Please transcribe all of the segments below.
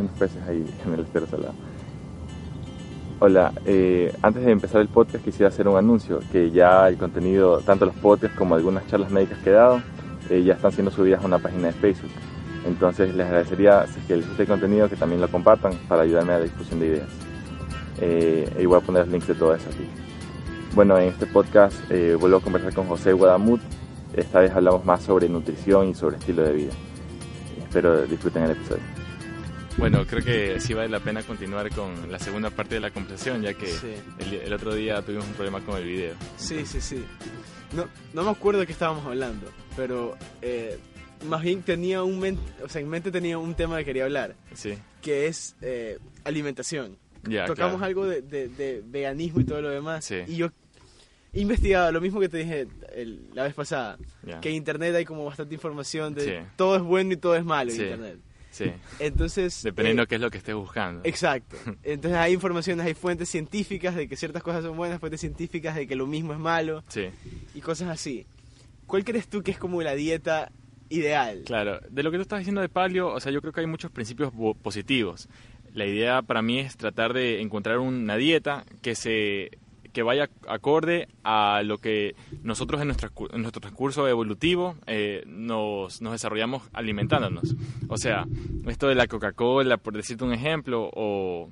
unos peces ahí en el estero salado. Hola, eh, antes de empezar el podcast quisiera hacer un anuncio, que ya el contenido, tanto los podcasts como algunas charlas médicas que he dado, eh, ya están siendo subidas a una página de Facebook. Entonces les agradecería, si es que les gusta el contenido, que también lo compartan para ayudarme a la difusión de ideas. Eh, y voy a poner los links de todo eso aquí. Bueno, en este podcast eh, vuelvo a conversar con José Guadamut. Esta vez hablamos más sobre nutrición y sobre estilo de vida. Espero disfruten el episodio. Bueno, creo que sí vale la pena continuar con la segunda parte de la conversación, ya que Sí. el, el otro día tuvimos un problema con el video. Sí, sí, sí. No, no me acuerdo de qué estábamos hablando, pero eh, más bien tenía un men- o sea, en mente tenía un tema que quería hablar, Sí, que es eh, alimentación. ya. Tocamos claro. algo de, de- de veganismo y todo lo demás. Sí. Y yo he investigado lo mismo que te dije el- la vez pasada, que en internet hay como bastante información de Sí. todo es bueno y todo es malo en internet. Sí, Entonces, dependiendo eh, qué es lo que estés buscando. Exacto. Entonces hay informaciones, hay fuentes científicas de que ciertas cosas son buenas, fuentes científicas de que lo mismo es malo Sí, y cosas así. ¿Cuál crees tú que es como la dieta ideal? claro. De lo que tú estás diciendo de palio, o sea, yo creo que hay muchos principios positivos. La idea para mí es tratar de encontrar una dieta que se que vaya acorde a lo que nosotros en, nuestra cu- en nuestro transcurso evolutivo eh, nos, desarrollamos alimentándonos. O sea, esto de la Coca-Cola, por decirte un ejemplo, o,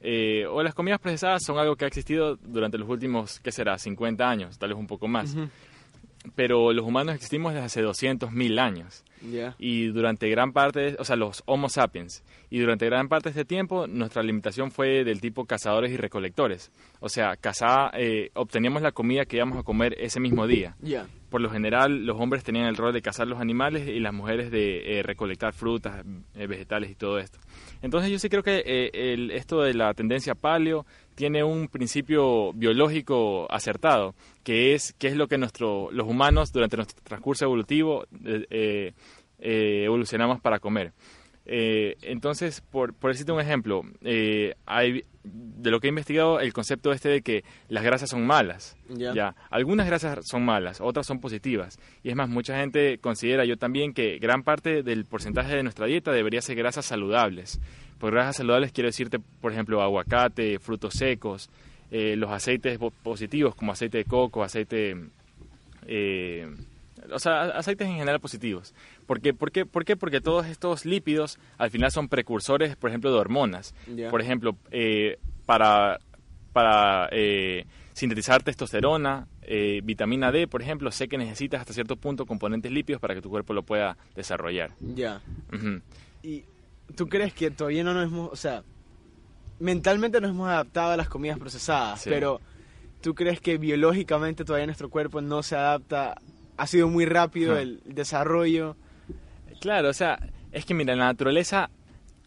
eh, o las comidas procesadas son algo que ha existido durante los últimos, ¿qué será?, 50 años, tal vez un poco más. Pero los humanos existimos desde hace 200.000 años y durante gran parte, o sea, los Homo sapiens, y durante gran parte de este tiempo nuestra alimentación fue del tipo cazadores y recolectores. O sea, cazaba, eh, obteníamos la comida que íbamos a comer ese mismo día. Por lo general, los hombres tenían el rol de cazar los animales y las mujeres de eh, recolectar frutas, eh, vegetales y todo esto. Entonces yo sí creo que eh, el- esto de la tendencia paleo tiene un principio biológico acertado, que es, que es lo que nuestro, los humanos durante nuestro transcurso evolutivo evolucionamos para comer. Eh, entonces, por, por decirte un ejemplo, eh, hay, de lo que he investigado, el concepto este de que las grasas son malas. Ya. Ya, algunas grasas son malas, otras son positivas. Y es más, mucha gente considera, yo también, que gran parte del porcentaje de nuestra dieta debería ser grasas saludables. Por grasas saludables quiero decirte, por ejemplo, aguacate, frutos secos, eh, los aceites po- positivos como aceite de coco, aceite... eh, o sea, aceites en general positivos. ¿Por qué? ¿Por qué? ¿Por qué? Porque todos estos lípidos al final son precursores, por ejemplo, de hormonas. Por ejemplo, eh, para, para eh, sintetizar testosterona, eh, vitamina D, por ejemplo, sé que necesitas hasta cierto punto componentes lípidos para que tu cuerpo lo pueda desarrollar. Ya. ¿Y tú crees que todavía no nos hemos, o sea, mentalmente nos hemos adaptado a las comidas procesadas, Sí. pero tú crees que biológicamente todavía nuestro cuerpo no se adapta? Ha sido muy rápido Ajá. el desarrollo. Claro, o sea, es que mira, en la naturaleza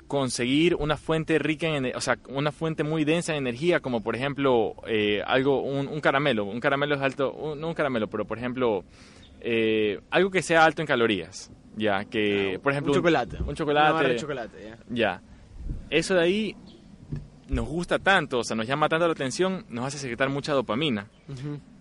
conseguir una fuente rica en, o sea, una fuente muy densa en energía, como por ejemplo eh, algo, un, un caramelo, un caramelo es alto, un- no un caramelo, pero por ejemplo eh, algo que sea alto en calorías, ya que, por ejemplo, un chocolate. un Una chocolate, barra de chocolate, ya. ya, eso de ahí nos gusta tanto, o sea, nos llama tanto la atención, nos hace secretar mucha dopamina.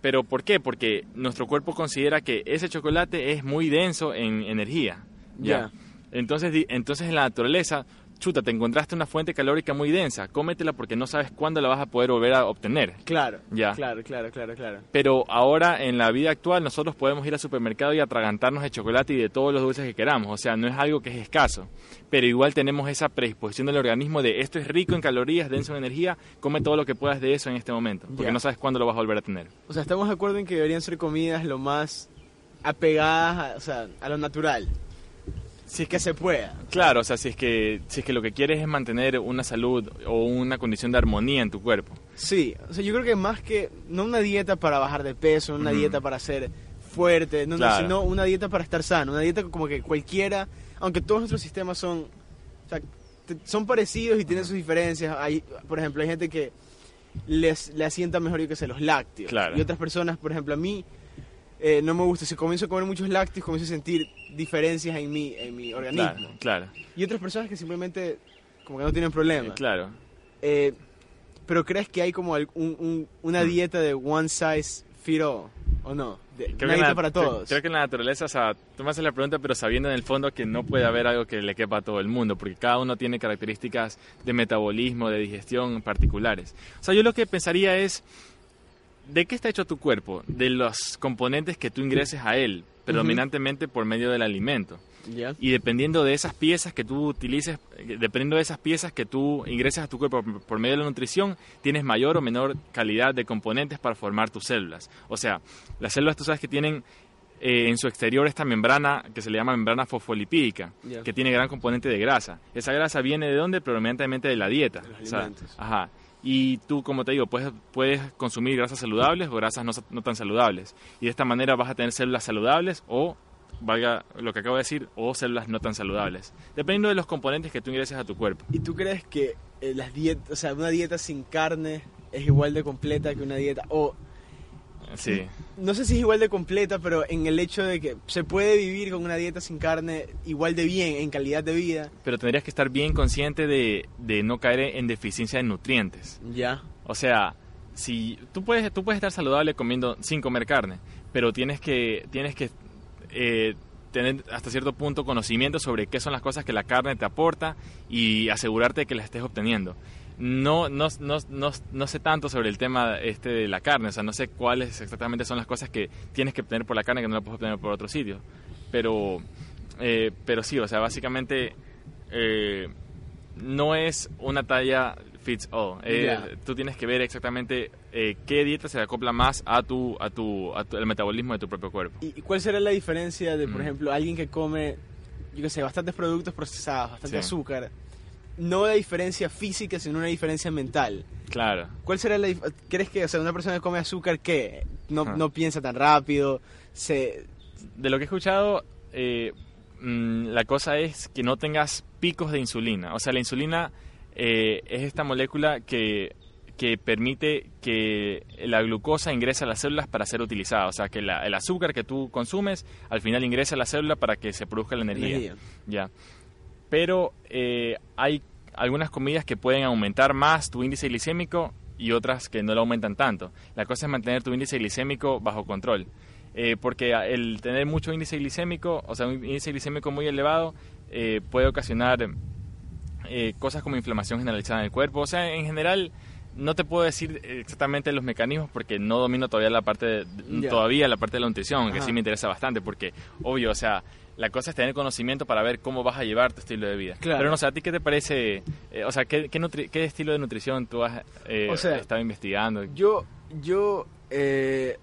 ¿Pero por qué? Porque nuestro cuerpo considera que ese chocolate es muy denso en energía. Ya. Entonces, entonces en la naturaleza, chuta, te encontraste una fuente calórica muy densa, cómetela porque no sabes cuándo la vas a poder volver a obtener. Claro, Ya. claro, claro, claro, claro. Pero ahora en la vida actual nosotros podemos ir al supermercado y atragantarnos de chocolate y de todos los dulces que queramos, o sea, no es algo que es escaso, pero igual tenemos esa predisposición del organismo de esto es rico en calorías, denso en energía, come todo lo que puedas de eso en este momento, porque Ya. no sabes cuándo lo vas a volver a tener. O sea, estamos de acuerdo en que deberían ser comidas lo más apegadas a, o sea, a lo natural. Si es que se pueda. Claro, o sea, si es que si es que lo que quieres es mantener una salud o una condición de armonía en tu cuerpo. Sí, o sea, yo creo que más que no una dieta para bajar de peso, una dieta para ser fuerte, no, no, sino una dieta para estar sano, una dieta como que cualquiera, aunque todos nuestros sistemas son, o sea, son parecidos y tienen sus diferencias. Hay, por ejemplo, hay gente que les le asienta mejor yo que sé los lácteos Claro. y otras personas, por ejemplo, a mí eh, no me gusta. Si comienzo a comer muchos lácteos, comienzo a sentir diferencias en mi en mi organismo. Claro, claro, Y otras personas que simplemente como que no tienen problema. claro. Eh, pero crees que hay como al- un- un- una Mm. dieta de one size fit all? ¿O no? De- Creo una dieta la, para todos. creo que en la naturaleza, o sea, tú me haces la pregunta, pero sabiendo en el fondo que no puede haber algo que le quepa a todo el mundo, porque cada uno tiene características de metabolismo, de digestión particulares. O sea, yo lo que pensaría es, ¿de qué está hecho tu cuerpo? De los componentes que tú ingreses a él, predominantemente por medio del alimento. Y dependiendo de esas piezas que tú utilices, dependiendo de esas piezas que tú ingresas a tu cuerpo por, medio de la nutrición, tienes mayor o menor calidad de componentes para formar tus células. O sea, las células tú sabes que tienen eh, en su exterior esta membrana que se le llama membrana fosfolipídica, que tiene gran componente de grasa. Esa grasa viene de dónde? Predominantemente de la dieta. De los O sea, alimentos. ajá. Y tú, como te digo, puedes, puedes consumir grasas saludables o grasas no, no tan saludables. Y de esta manera vas a tener células saludables o, valga lo que acabo de decir, o células no tan saludables. Dependiendo de los componentes que tú ingreses a tu cuerpo. ¿Y tú crees que eh, las dietas, o sea, una dieta sin carne es igual de completa que una dieta o Sí. no sé si es igual de completa, pero en el hecho de que se puede vivir con una dieta sin carne igual de bien en calidad de vida. Pero tendrías que estar bien consciente de, de no caer en deficiencia de nutrientes. Ya. O sea, si tú puedes, tú puedes estar saludable comiendo sin comer carne, pero tienes que, tienes que eh, tener hasta cierto punto conocimiento sobre qué son las cosas que la carne te aporta y asegurarte de que las estés obteniendo. No, no, no, no, no sé tanto sobre el tema este de la carne, o sea, no sé cuáles exactamente son las cosas que tienes que obtener por la carne que no la puedes obtener por otro sitio. Pero, eh, pero sí, o sea, básicamente eh, no es una talla fits all. Eh. Tú tienes que ver exactamente eh, qué dieta se acopla más a tu, a tu, a tu- al metabolismo de tu propio cuerpo. ¿Y y cuál será la diferencia de, por Mm. ejemplo, alguien que come, yo qué sé, bastantes productos procesados, bastante Sí. azúcar? No la diferencia física, sino una diferencia mental. Claro. ¿Cuál será la ¿Crees que, o sea, una persona que come azúcar, qué? No, Ajá. no piensa tan rápido, se... De lo que he escuchado, eh, mm, la cosa es que no tengas picos de insulina. O sea, la insulina eh, es esta molécula que, que permite que la glucosa ingrese a las células para ser utilizada. O sea, que la- el azúcar que tú consumes al final ingresa a la célula para que se produzca la energía. energía. Ya. Pero eh, hay algunas comidas que pueden aumentar más tu índice glicémico y otras que no lo aumentan tanto. La cosa es mantener tu índice glicémico bajo control. Eh, porque el tener mucho índice glicémico, o sea, un índice glicémico muy elevado, eh, puede ocasionar eh, cosas como inflamación generalizada en el cuerpo. O sea, en general, no te puedo decir exactamente los mecanismos porque no domino todavía la parte de, todavía la parte de la nutrición, que Ajá. sí me interesa bastante, porque obvio, o sea, la cosa es tener conocimiento para ver cómo vas a llevar tu estilo de vida. Claro. Pero no sé, ¿a ti qué te parece? eh, o sea, ¿qué, qué, nutri- qué estilo de nutrición tú has eh, O sea, estado investigando? Yo, yo eh,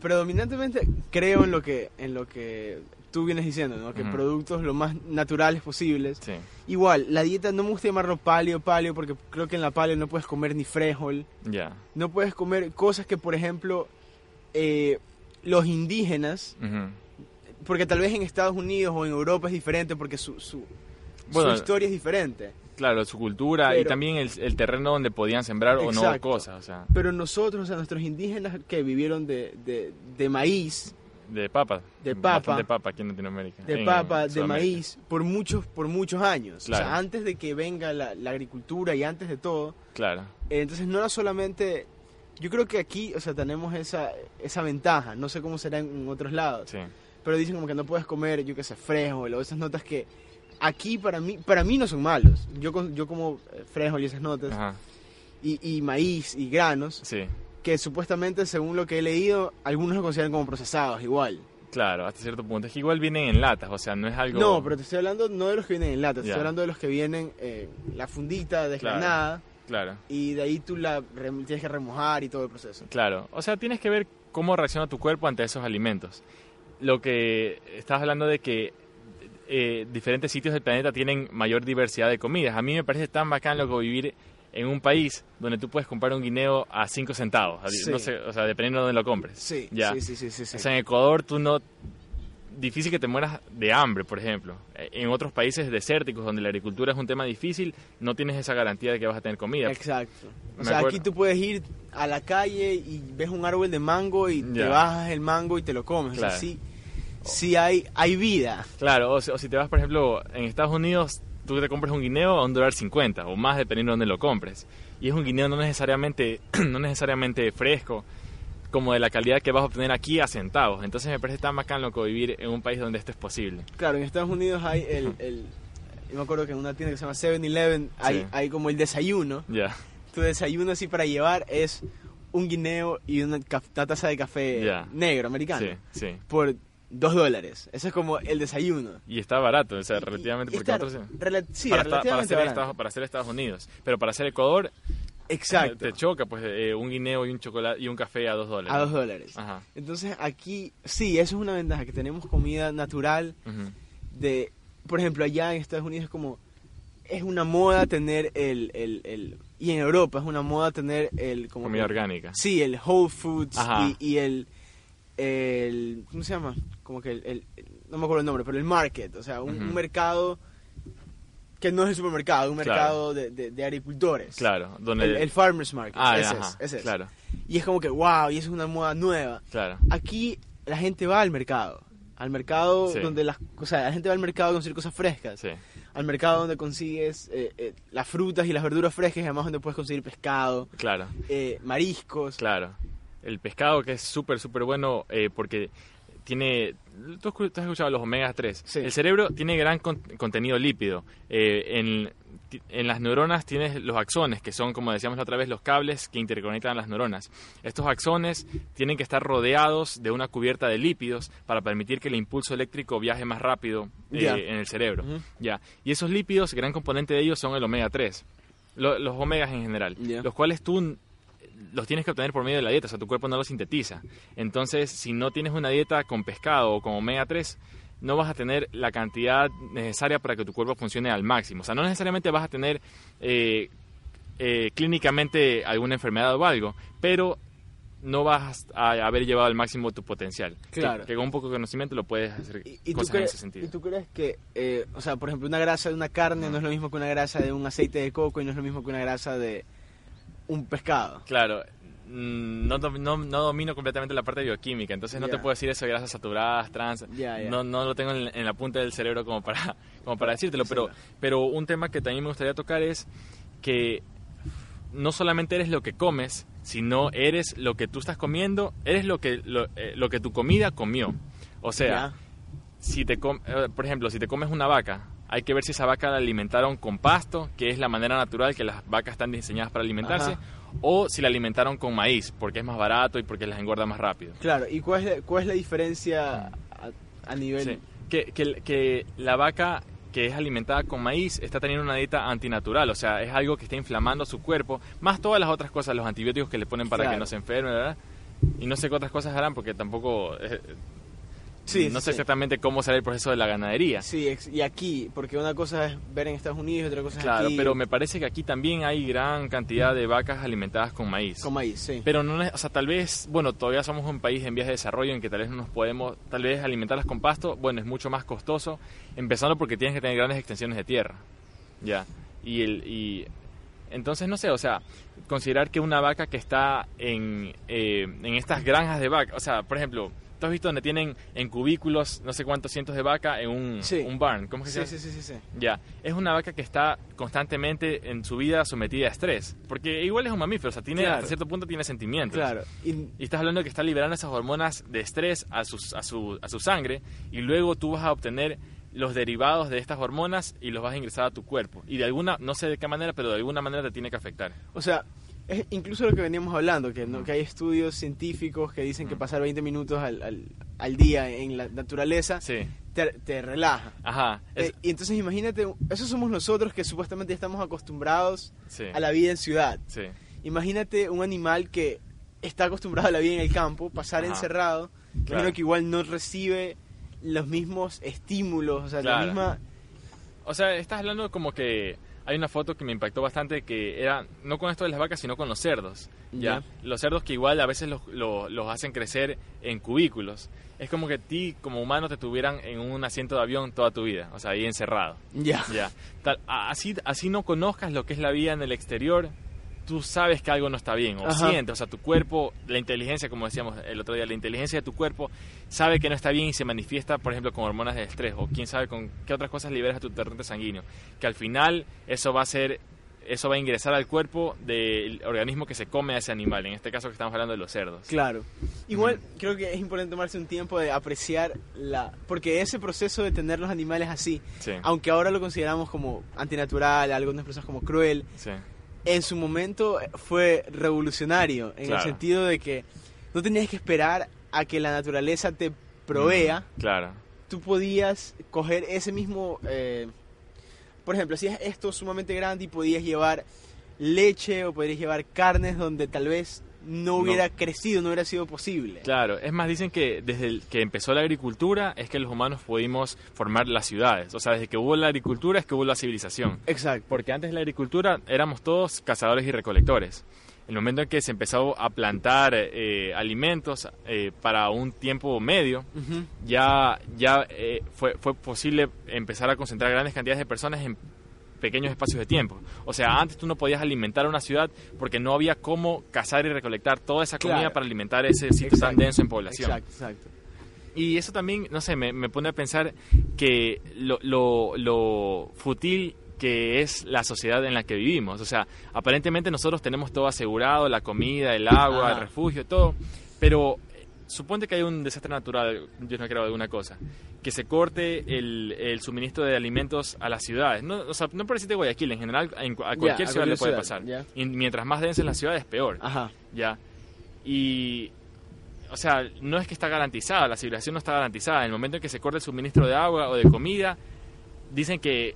predominantemente creo en lo que, en lo que tú vienes diciendo, ¿no? Que productos lo más naturales posibles. Sí, Igual, la dieta no me gusta llamarlo paleo, paleo, porque creo que en la paleo no puedes comer ni frijol, ya. no puedes comer cosas que, por ejemplo, eh, los indígenas, porque tal vez en Estados Unidos o en Europa es diferente, porque su, su, Bueno, su historia es diferente. Claro, su cultura y también el, el terreno donde podían sembrar o no cosas, o sea, Pero nosotros, o sea, nuestros indígenas que vivieron de, de, de maíz, de papa. De papa. De papa aquí en Latinoamérica. de en papa, de maíz, por muchos, por muchos años. Claro. O sea, antes de que venga la, la agricultura y antes de todo. Claro, Eh, entonces no era solamente... Yo creo que aquí, o sea, tenemos esa, esa ventaja. No sé cómo será en, en otros lados. sí. Pero dicen como que no puedes comer, yo qué sé, frijol o esas notas que aquí para mí, para mí no son malos. Yo, yo como eh, frijol y esas notas. Ajá, Y, y maíz y granos. sí. Que supuestamente, según lo que he leído, algunos lo consideran como procesados igual. Claro, hasta cierto punto. Es que igual vienen en latas, o sea, no es algo... No, pero te estoy hablando no de los que vienen en lata, te Ya. estoy hablando de los que vienen en la fundita desgranada Claro, y de ahí tú la tienes que remojar y todo el proceso. claro. O sea, tienes que ver cómo reacciona tu cuerpo ante esos alimentos. Lo que estás hablando de que eh, diferentes sitios del planeta tienen mayor diversidad de comidas. A mí me parece tan bacán loco vivir en un país donde tú puedes comprar un guineo a 5 centavos. Sí. No sé, o sea, dependiendo de dónde lo compres. Sí, Ya. sí, sí, sí, sí. O sea, en Ecuador tú no... Difícil que te mueras de hambre, por ejemplo. En otros países desérticos donde la agricultura es un tema difícil, no tienes esa garantía de que vas a tener comida. Exacto. O Me sea, acuerdo. aquí tú puedes ir a la calle y ves un árbol de mango y te bajas el mango y te lo comes. O Claro. sea, sí, sí hay, hay vida. Claro, o, si- o si te vas, por ejemplo, en Estados Unidos, tú te compras un guineo a un dólar cincuenta o más dependiendo de dónde lo compres. Y es un guineo no necesariamente, no necesariamente fresco. como de la calidad que vas a obtener aquí a centavos. Entonces me parece tan bacán loco vivir en un país donde esto es posible. Claro, en Estados Unidos hay el... el yo me acuerdo que en una tienda que se llama 7-Eleven hay, Sí. hay como el desayuno. Ya, Tu desayuno así para llevar es un guineo y una, taza de café Ya. negro, americano. sí, sí. Por dos dólares. Eso es como el desayuno. Y está barato, o sea, relativamente, porque está sí. rela- sí, para, relativamente. Estados, para hacer Estados Unidos. Pero para hacer Ecuador, Exacto. te choca pues eh, un guineo y un chocolate y un café a dos dólares. A dos dólares. Ajá. Entonces aquí, sí, eso es una ventaja, que tenemos comida natural de, por ejemplo, allá en Estados Unidos es como, es una moda tener el, el, el- y en Europa es una moda tener el, como Comida que- orgánica. Sí, el Whole Foods y, y el, el, ¿cómo se llama? Como que el, el- no me acuerdo el nombre, pero el market, o sea, un, mercado que no es el supermercado, un Claro. mercado de, de- de agricultores. Claro, donde... El, el farmer's market, ah, ese ajá, es, ese es. claro, Y es como que, wow, y eso es una moda nueva. claro. Aquí la gente va al mercado. Al mercado Sí. donde las o sea, la gente va al mercado a conseguir cosas frescas. Sí, Al mercado donde consigues eh, eh, las frutas y las verduras frescas y además donde puedes conseguir pescado, claro. eh, mariscos. Claro. El pescado que es súper, súper bueno porque tiene... ¿Tú has escuchado los omega 3? Sí. El cerebro tiene gran con- contenido lípido. Eh, en, en las neuronas tienes los axones, que son, como decíamos la otra vez, los cables que interconectan las neuronas. Estos axones tienen que estar rodeados de una cubierta de lípidos para permitir que el impulso eléctrico viaje más rápido eh, en el cerebro. Y esos lípidos, gran componente de ellos son el omega 3. Lo- los omegas en general, los cuales tú los tienes que obtener por medio de la dieta, o sea, tu cuerpo no los sintetiza. Entonces, si no tienes una dieta con pescado o con omega 3, no vas a tener la cantidad necesaria para que tu cuerpo funcione al máximo. O sea, no necesariamente vas a tener eh, eh, clínicamente alguna enfermedad o algo, pero no vas a haber llevado al máximo tu potencial. Claro. Que, con un poco de conocimiento lo puedes hacer Y, y tú en ese sentido. ¿Y tú crees que, eh, o sea, por ejemplo, una grasa de una carne no es lo mismo que una grasa de un aceite de coco y no es lo mismo que una grasa de un pescado? Claro, mm, no, no, no domino completamente la parte bioquímica, entonces no te puedo decir eso de grasas saturadas, trans. No, no lo tengo en, en la punta del cerebro como para, como para decírtelo, pero, pero un tema que también me gustaría tocar es que no solamente eres lo que comes, sino eres lo que tú estás comiendo, eres lo que, lo, eh, lo que tu comida comió. O sea, si te com- eh, por ejemplo, si te comes una vaca, hay que ver si esa vaca la alimentaron con pasto, que es la manera natural que las vacas están diseñadas para alimentarse, Ajá. o si la alimentaron con maíz, porque es más barato y porque las engorda más rápido. Claro, ¿y cuál es la, cuál es la diferencia a, a nivel... Sí. Que, que, que la vaca que es alimentada con maíz está teniendo una dieta antinatural, o sea, es algo que está inflamando su cuerpo, más todas las otras cosas, los antibióticos que le ponen para que no se enferme, ¿verdad? Y no sé qué otras cosas harán porque tampoco... eh, Sí, no sé sí. exactamente cómo será el proceso de la ganadería. Sí, y aquí, porque una cosa es ver en Estados Unidos y otra cosa es Claro, aquí pero me parece que aquí también hay gran cantidad de vacas alimentadas con maíz. con maíz, sí. Pero no, es- o sea, tal vez, bueno, todavía somos un país en vías de desarrollo en que tal vez no nos podemos, tal vez alimentarlas con pasto, bueno, es mucho más costoso, empezando porque tienes que tener grandes extensiones de tierra, ya, y el, y entonces no sé, o sea, considerar que una vaca que está en, eh, en estas granjas de vaca, o sea, por ejemplo, ¿tú has visto donde tienen en cubículos no sé cuántos cientos de vaca en un, Sí. un barn? ¿Cómo es que se Sí, llama? sí, sí, sí, sí. Ya, es una vaca que está constantemente en su vida sometida a estrés, porque igual es un mamífero, o sea, tiene, Claro. hasta cierto punto tiene sentimientos. Claro. Y, Y estás hablando de que está liberando esas hormonas de estrés a, sus, a, su, a su sangre y luego tú vas a obtener los derivados de estas hormonas y los vas a ingresar a tu cuerpo. Y de alguna, no sé de qué manera, pero de alguna manera te tiene que afectar. o sea, es incluso lo que veníamos hablando, que, ¿no? que hay estudios científicos que dicen que pasar 20 minutos al, al, al día en la naturaleza Sí, te, te relaja. ajá, es- Eh, y entonces imagínate, eso somos nosotros que supuestamente estamos acostumbrados sí, a la vida en ciudad. sí, Imagínate un animal que está acostumbrado a la vida en el campo, pasar Ajá. encerrado, Claro. que igual no recibe los mismos estímulos, o sea, la misma... O sea, estás hablando como que hay una foto que me impactó bastante que era no con esto de las vacas, sino con los cerdos. Ya, Ya. los cerdos que igual a veces los, los, los hacen crecer en cubículos. Es como que ti como humano te tuvieran en un asiento de avión toda tu vida, o sea, ahí encerrado. Ya. Ya. Tal- a- así, así no conozcas lo que es la vida en el exterior, tú sabes que algo no está bien, o Ajá. sientes, o sea, tu cuerpo, la inteligencia, como decíamos el otro día, la inteligencia de tu cuerpo sabe que no está bien y se manifiesta, por ejemplo, con hormonas de estrés, o quién sabe con qué otras cosas liberas a tu torrente sanguíneo, que al final eso va a ser eso va a ingresar al cuerpo del organismo que se come a ese animal, en este caso que estamos hablando de los cerdos. Claro. Igual creo que es importante tomarse un tiempo de apreciar la... Porque ese proceso de tener los animales así, Sí. aunque ahora lo consideramos como antinatural, algunas personas como cruel, Sí. En su momento fue revolucionario, en el sentido de que no tenías que esperar a que la naturaleza te provea, Claro. tú podías coger ese mismo, eh, por ejemplo, hacías esto sumamente grande y podías llevar leche o podrías llevar carnes donde tal vez no hubiera crecido, no hubiera sido posible. Claro, es más, dicen que desde el que empezó la agricultura es que los humanos pudimos formar las ciudades. O sea, desde que hubo la agricultura es que hubo la civilización. Exacto. Porque antes de la agricultura éramos todos cazadores y recolectores. El momento en que se empezó a plantar eh, alimentos eh, para un tiempo medio, ya, ya eh, fue, fue posible empezar a concentrar grandes cantidades de personas en pequeños espacios de tiempo. O sea, antes tú no podías alimentar a una ciudad porque no había cómo cazar y recolectar toda esa comida Claro. para alimentar ese sitio tan denso en población. Exacto, exacto. Y eso también, no sé, me, me pone a pensar que lo, lo, lo fútil que es la sociedad en la que vivimos. O sea, aparentemente nosotros tenemos todo asegurado, la comida, el agua, el refugio, todo, pero suponte que hay un desastre natural, Dios no quiera alguna cosa, que se corte el, el suministro de alimentos a las ciudades. No, o sea, no por decirte Guayaquil, en general en a cualquier ciudad le cualquier puede ciudad, pasar. Y mientras más densa es la ciudad, es peor. Ajá. Ya. Y. O sea, no es que está garantizada, la civilización no está garantizada. En el momento en que se corta el suministro de agua o de comida, dicen que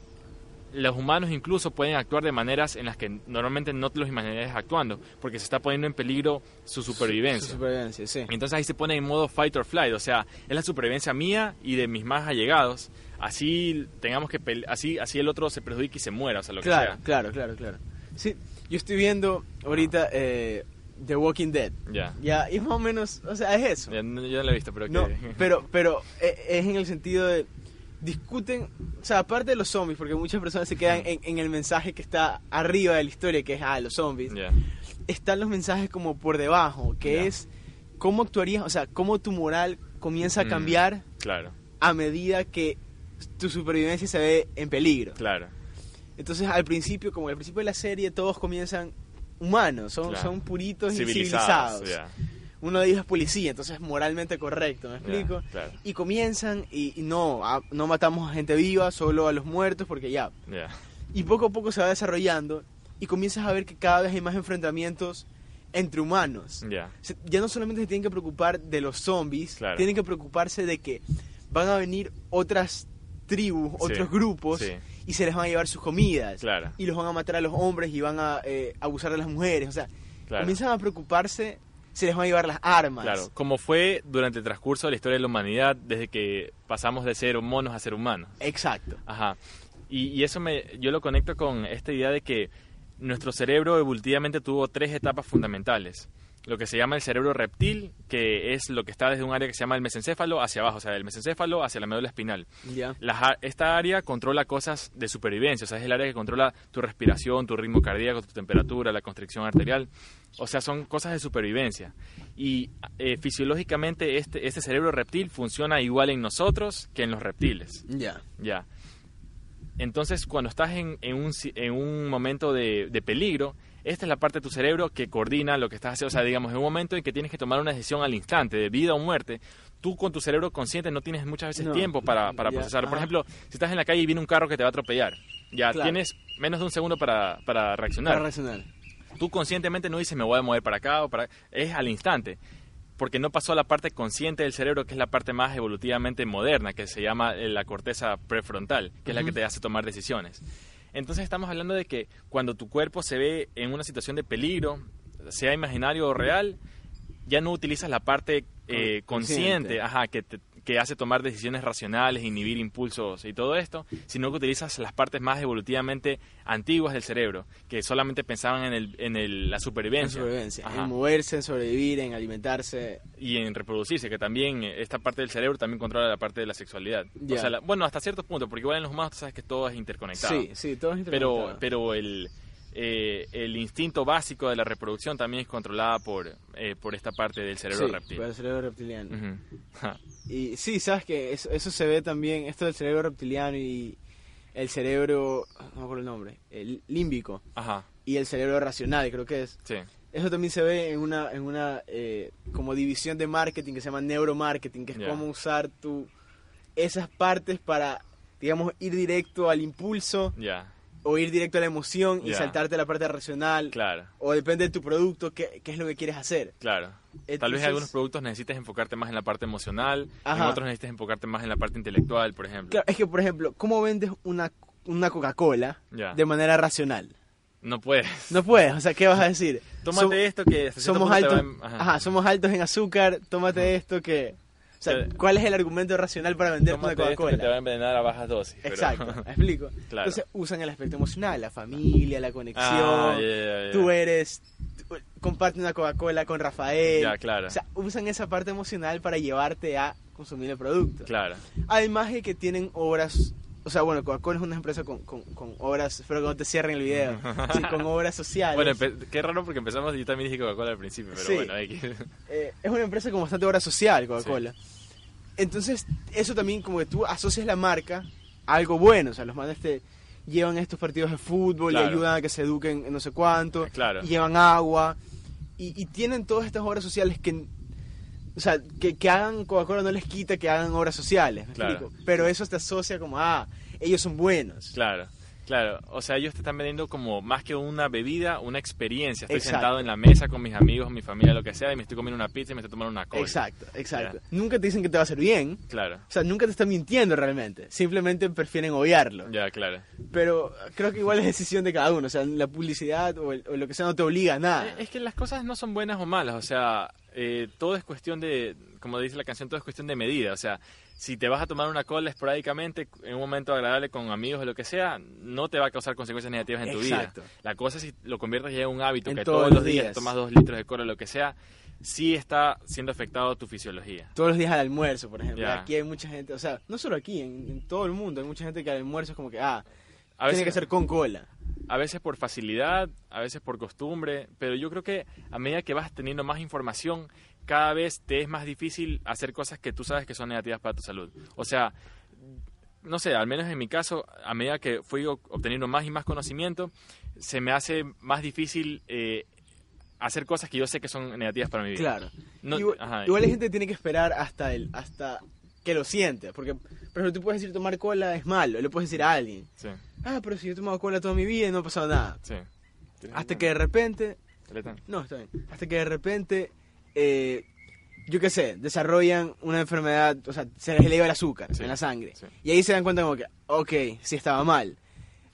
los humanos incluso pueden actuar de maneras en las que normalmente no te los imaginarías actuando, porque se está poniendo en peligro su Su supervivencia. supervivencia, sí. Entonces ahí se pone en modo fight or flight, o sea, es la supervivencia mía y de mis más allegados. Así tengamos que pele- así así el otro se perjudique y se muera, o sea, lo Claro, que claro, claro, claro. Sí, yo estoy viendo ahorita eh, The Walking Dead. sea. Ya. Ya, y más o menos, o sea, es eso. Ya, yo no lo he visto, pero No, que pero, pero eh, es en el sentido de discuten, o sea, aparte de los zombies, porque muchas personas se quedan en, en el mensaje que está arriba de la historia, que es, ah, los zombies, están los mensajes como por debajo, que es cómo actuarías, o sea, cómo tu moral comienza a Mm. cambiar Claro, a medida que tu supervivencia se ve en peligro. claro. Entonces, al principio, como al principio de la serie, todos comienzan humanos, son, Claro. son puritos y Civilizados. civilizados. Uno de ellos es policía, entonces es moralmente correcto, ¿me explico? claro, Y comienzan y, y no, a- no matamos a gente viva, solo a los muertos, porque ya. ya. Y poco a poco se va desarrollando y comienzas a ver que cada vez hay más enfrentamientos entre humanos. Ya, Se- Ya no solamente se tienen que preocupar de los zombies, Claro. tienen que preocuparse de que van a venir otras tribus, Sí, otros grupos sí. y se les van a llevar sus comidas. Claro. Y los van a matar a los hombres y van a eh, abusar de las mujeres. O sea, comienzan a preocuparse, se les van a llevar las armas. Claro, como fue durante el transcurso de la historia de la humanidad desde que pasamos de ser monos a ser humanos. Exacto. Ajá. Y, y eso me, yo lo conecto con esta idea de que nuestro cerebro evolutivamente tuvo tres etapas fundamentales. Lo que se llama el cerebro reptil, que es lo que está desde un área que se llama el mesencéfalo hacia abajo, o sea, del mesencéfalo hacia la médula espinal. Ya. Las a- esta área controla cosas de supervivencia, o sea, es el área que controla tu respiración, tu ritmo cardíaco, tu temperatura, la constricción arterial. O sea, son cosas de supervivencia. Y eh, fisiológicamente este, este cerebro reptil funciona igual en nosotros que en los reptiles. Ya. Ya. Entonces, cuando estás en, en un, en un momento de, de peligro, esta es la parte de tu cerebro que coordina lo que estás haciendo. O sea, digamos, en un momento en que tienes que tomar una decisión al instante, de vida o muerte, tú con tu cerebro consciente no tienes muchas veces No. tiempo para, para Ya, procesar. Por ejemplo, si estás en la calle y viene un carro que te va a atropellar, ya Claro. tienes menos de un segundo para, para reaccionar. Para racional. Tú conscientemente no dices me voy a mover para acá o para... Es al instante. Porque no pasó a la parte consciente del cerebro, que es la parte más evolutivamente moderna, que se llama eh, la corteza prefrontal, que es la que te hace tomar decisiones. Entonces estamos hablando de que cuando tu cuerpo se ve en una situación de peligro, sea imaginario o real, ya no utilizas la parte eh, Con- consciente, consciente. ajá, que, te- que hace tomar decisiones racionales, inhibir impulsos y todo esto, sino que utilizas las partes más evolutivamente antiguas del cerebro, que solamente pensaban en, el, en el- la En supervivencia. En moverse, en sobrevivir, en alimentarse. y en reproducirse, que también eh, esta parte del cerebro también controla la parte de la sexualidad. Ya. O sea, la- bueno, hasta cierto punto, porque igual en los humanos tú sabes que todo es interconectado. Sí, sí, todo es pero, interconectado. pero el, eh, el instinto básico de la reproducción también es controlada por, eh, por esta parte del cerebro Sí, reptil. por el cerebro reptiliano. Y sí, sabes que eso, eso se ve también, esto del cerebro reptiliano y el cerebro, no me acuerdo el nombre, el límbico Ajá, y el cerebro racional, creo que es. sí. Eso también se ve en una, en una eh, como división de marketing que se llama neuromarketing, que es Ya. cómo usar tu, esas partes para, digamos, ir directo al impulso Ya, o ir directo a la emoción y Ya. saltarte la parte racional. claro, O depende de tu producto, qué, qué es lo que quieres hacer. claro. Tal vez en algunos productos necesites enfocarte más en la parte emocional, en Ajá. otros necesites enfocarte más en la parte intelectual, por ejemplo. Claro, es que, por ejemplo, ¿cómo vendes una, una Coca-Cola de manera racional? No puedes. No puedes, o sea, ¿qué vas a decir? Tómate esto que somos altos, en- ajá. somos altos en azúcar, tómate esto que... O sea, ¿cuál es el argumento racional para vender una que te va a Coca-Cola? envenenar a bajas dosis. pero- Exacto, ¿me explico? Claro. Entonces usan el aspecto emocional, la familia, la conexión, Ah, ya, ya. tú eres, tú- comparte una Coca-Cola con Rafael. Ya, claro. O sea, usan esa parte emocional para llevarte a consumir el producto. Claro. Además de que tienen obras, o sea, bueno, Coca-Cola es una empresa con, con, con obras, espero que no te cierren el video, sí, con obras sociales. Bueno, qué raro porque empezamos, yo también dije Coca-Cola al principio, pero Sí. bueno, hay que... Eh, es una empresa con bastante obra social, Coca-Cola. Entonces, eso también como que tú asocias la marca a algo bueno, o sea, los manes te llevan estos partidos de fútbol Claro. y ayudan a que se eduquen en no sé cuánto, Claro. y llevan agua, y, y tienen todas estas obras sociales que... O sea, que, que hagan Coca-Cola no les quita que hagan obras sociales, ¿me Claro. explico? Pero eso te asocia como, ah, ellos son buenos. Claro, claro. O sea, ellos te están vendiendo como más que una bebida, una experiencia. Estoy Exacto. sentado en la mesa con mis amigos, mi familia, lo que sea, y me estoy comiendo una pizza y me estoy tomando una cola. Exacto, exacto. Nunca te dicen que te va a hacer bien, Claro. o sea, nunca te están mintiendo realmente, simplemente prefieren obviarlo. Ya, claro. Pero creo que igual es decisión de cada uno. O sea, la publicidad o, el- o lo que sea no te obliga a nada. Es que las cosas no son buenas o malas, o sea, eh, todo es cuestión de, como dice la canción, todo es cuestión de medida, o sea, si te vas a tomar una cola esporádicamente en un momento agradable con amigos o lo que sea, no te va a causar consecuencias negativas en tu vida. La cosa es si lo conviertes ya en un hábito, En que todos todos, los días, días. tomas dos litros de cola o lo que sea, sí está siendo afectado tu fisiología. Todos los días al almuerzo, por ejemplo. Aquí hay mucha gente, o sea, no solo aquí, en, en todo el mundo hay mucha gente que al almuerzo es como que, ah, A tiene veces, que ser con cola. A veces por facilidad, a veces por costumbre, pero yo creo que a medida que vas teniendo más información, cada vez te es más difícil hacer cosas que tú sabes que son negativas para tu salud. O sea, no sé, al menos en mi caso, a medida que fui obteniendo más y más conocimiento, se me hace más difícil eh, hacer cosas que yo sé que son negativas para mi vida. Claro. No- igual la gente tiene que esperar hasta el hasta que lo siente. Porque, por ejemplo, tú puedes decir tomar cola es malo, le puedes decir a alguien. Sí, Ah, pero si yo he tomado cola toda mi vida y no ha pasado nada. sí. Hasta que de repente. No, está bien. Hasta que de repente, eh, yo qué sé, desarrollan una enfermedad, o sea, se les eleva el azúcar Sí, en la sangre. sí. Y ahí se dan cuenta como que, ok, sí estaba mal.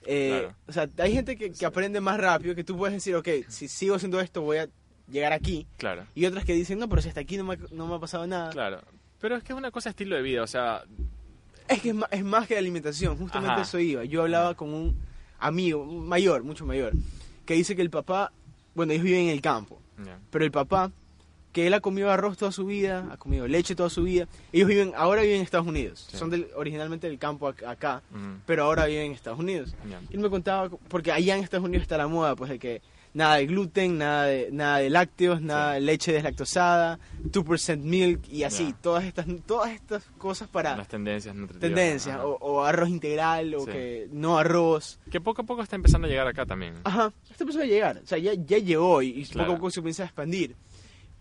Eh, Claro. O sea, hay gente que, que aprende más rápido, que tú puedes decir, ok, si sigo haciendo esto voy a llegar aquí. Claro. Y otras que dicen, no, pero si hasta aquí no me, no me ha pasado nada. Claro. Pero es que es una cosa de estilo de vida, o sea, Es que es, ma- es más que la alimentación, justamente Ajá. eso iba. Yo hablaba con un amigo, mayor, mucho mayor, que dice que el papá, bueno, ellos viven en el campo. ya. Pero el papá, que él ha comido arroz toda su vida, ha comido leche toda su vida, ellos viven, ahora viven en Estados Unidos. Sí. Son del, originalmente del campo ac- acá, pero ahora viven en Estados Unidos. Ya. Y él me contaba, porque allá en Estados Unidos está la moda, pues de que nada de gluten, nada de, nada de lácteos, nada de leche deslactosada, 2% milk y así, todas estas todas estas cosas para Las tendencias nutritivas. tendencias, o, o arroz integral, o Sí. que no arroz. Que poco a poco está empezando a llegar acá también. Ajá, esto empezó a llegar, o sea, ya, ya llegó y, Claro. poco a poco se comienza a expandir.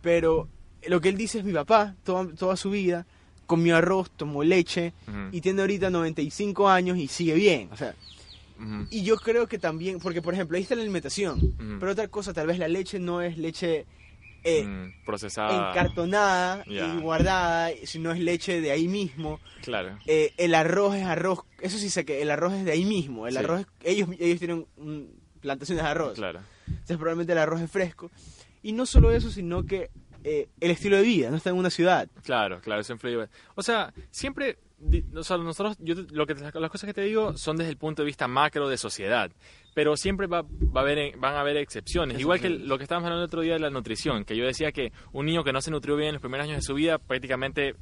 Pero lo que él dice es mi papá, toda, toda su vida, comió arroz, tomó leche Ujú. y tiene ahorita 95 años y sigue bien. O sea, Ujú. y yo creo que también, porque por ejemplo, ahí está la alimentación, Ujú. pero otra cosa, tal vez la leche no es leche eh, Mm, procesada. encartonada Ya. y guardada, sino es leche de ahí mismo. Claro. Eh, el arroz es arroz, eso sí sé que el arroz es de ahí mismo, el Sí. arroz, es- ellos, ellos tienen plantaciones de arroz. Claro. Entonces probablemente el arroz es fresco. Y no solo eso, sino que eh, el estilo de vida, no está en una ciudad. Claro, claro, eso influye. O sea, siempre, o sea, nosotros, yo, lo que, las cosas que te digo son desde el punto de vista macro de sociedad, pero siempre va, va a haber, van a haber excepciones. Igual que lo que estábamos hablando el otro día de la nutrición, que yo decía que un niño que no se nutrió bien en los primeros años de su vida prácticamente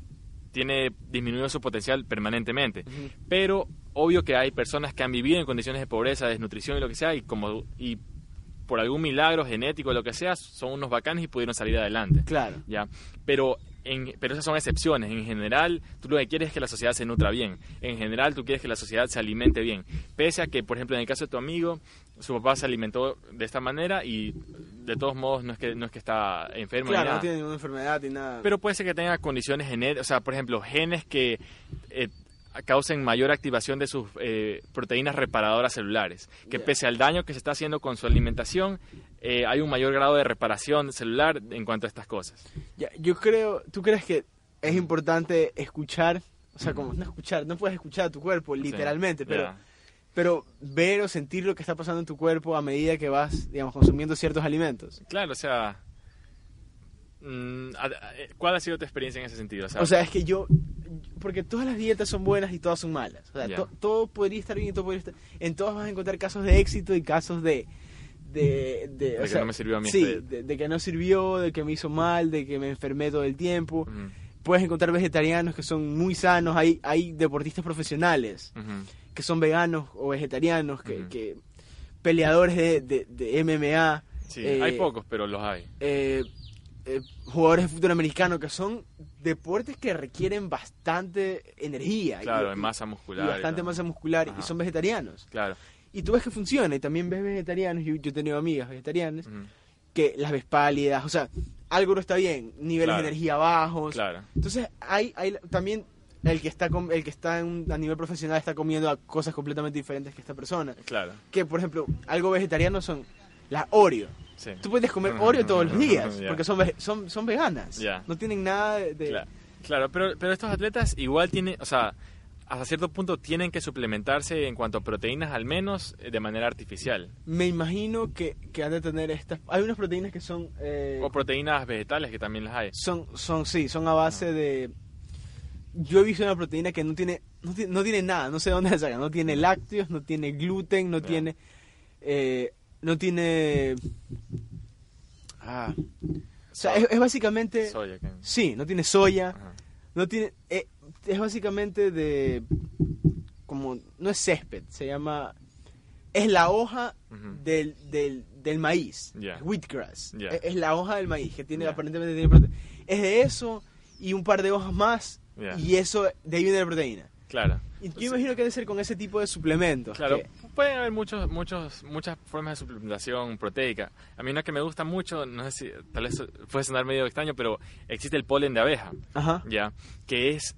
tiene disminuido su potencial permanentemente. Pero obvio que hay personas que han vivido en condiciones de pobreza, desnutrición y lo que sea, y como y por algún milagro genético o lo que sea, son unos bacanes y pudieron salir adelante. Claro. ¿ya? Pero, en, pero esas son excepciones. En general, tú lo que quieres es que la sociedad se nutra bien. En general, tú quieres que la sociedad se alimente bien. Pese a que, por ejemplo, en el caso de tu amigo, su papá se alimentó de esta manera y de todos modos no es que, no es que está enfermo ni Claro, nada. no tiene ninguna enfermedad ni nada. Pero puede ser que tenga condiciones genéticas, o sea, por ejemplo, genes que eh, causen mayor activación de sus eh, proteínas reparadoras celulares. Que pese al daño que se está haciendo con su alimentación, eh, hay un mayor grado de reparación celular en cuanto a estas cosas. Ya, yo creo, ¿tú crees que es importante escuchar? O sea, como no escuchar, no puedes escuchar a tu cuerpo literalmente, Sí, pero, pero ver o sentir lo que está pasando en tu cuerpo a medida que vas, digamos, consumiendo ciertos alimentos. Claro, o sea... mm, a- ¿Cuál ha sido tu experiencia en ese sentido? O sea, es que yo, porque todas las dietas son buenas y todas son malas. O sea, to- todo podría estar bien y todo podría estar... En todas vas a encontrar casos de éxito y casos de... De, de, o que sea, no me sirvió a mí Sí, de, de que no sirvió, de que me hizo mal, de que me enfermé todo el tiempo. Puedes encontrar vegetarianos que son muy sanos, hay, hay deportistas profesionales que son veganos o vegetarianos, que, que peleadores de, de, de MMA, Sí, Eh, hay pocos, pero los hay. eh, eh, jugadores de fútbol americano, que son deportes que requieren bastante energía Claro, y, en masa muscular. y bastante masa muscular Ajá. y son vegetarianos. Claro. Y tú ves que funciona y también ves vegetarianos, yo, yo he tenido amigas vegetarianas, ujú, que las ves pálidas, o sea, algo no está bien, niveles Claro. de energía bajos. Claro. Entonces, hay, hay también el que está el que está en a nivel profesional está comiendo a cosas completamente diferentes que esta persona. Claro. Que, por ejemplo, algo vegetariano son las Oreo. Sí. Tú puedes comer Oreo todos los días Ya. porque son, son, son veganas. Ya. No tienen nada de... de- Claro, claro, pero, pero estos atletas igual tienen, o sea, hasta cierto punto tienen que suplementarse en cuanto a proteínas al menos eh, de manera artificial. Me imagino que, que han de tener estas... Hay unas proteínas que son... eh, O proteínas vegetales que también las hay. son, son, sí, son a base de... Yo he visto una proteína que no tiene, no tiene, no tiene nada, no sé de dónde la sacan. No tiene lácteos, no tiene gluten, no tiene... eh, no tiene... Ah. O sea, es, es básicamente... Soya. Sí, no tiene soya, Ajá. no tiene... eh, es básicamente de... Como... No es césped, se llama... Es la hoja del, del, del maíz. Wheatgrass. Es, es la hoja del maíz que tiene aparentemente tiene prote- Es de eso y un par de hojas más y eso de ahí viene la proteína. Claro. Y yo imagino que debe ser con ese tipo de suplementos. Claro, que- pueden haber muchos, muchos, muchas formas de suplementación proteica. A mí una que me gusta mucho, no sé si tal vez puede sonar medio extraño, pero existe el polen de abeja, Ajá. ya, que es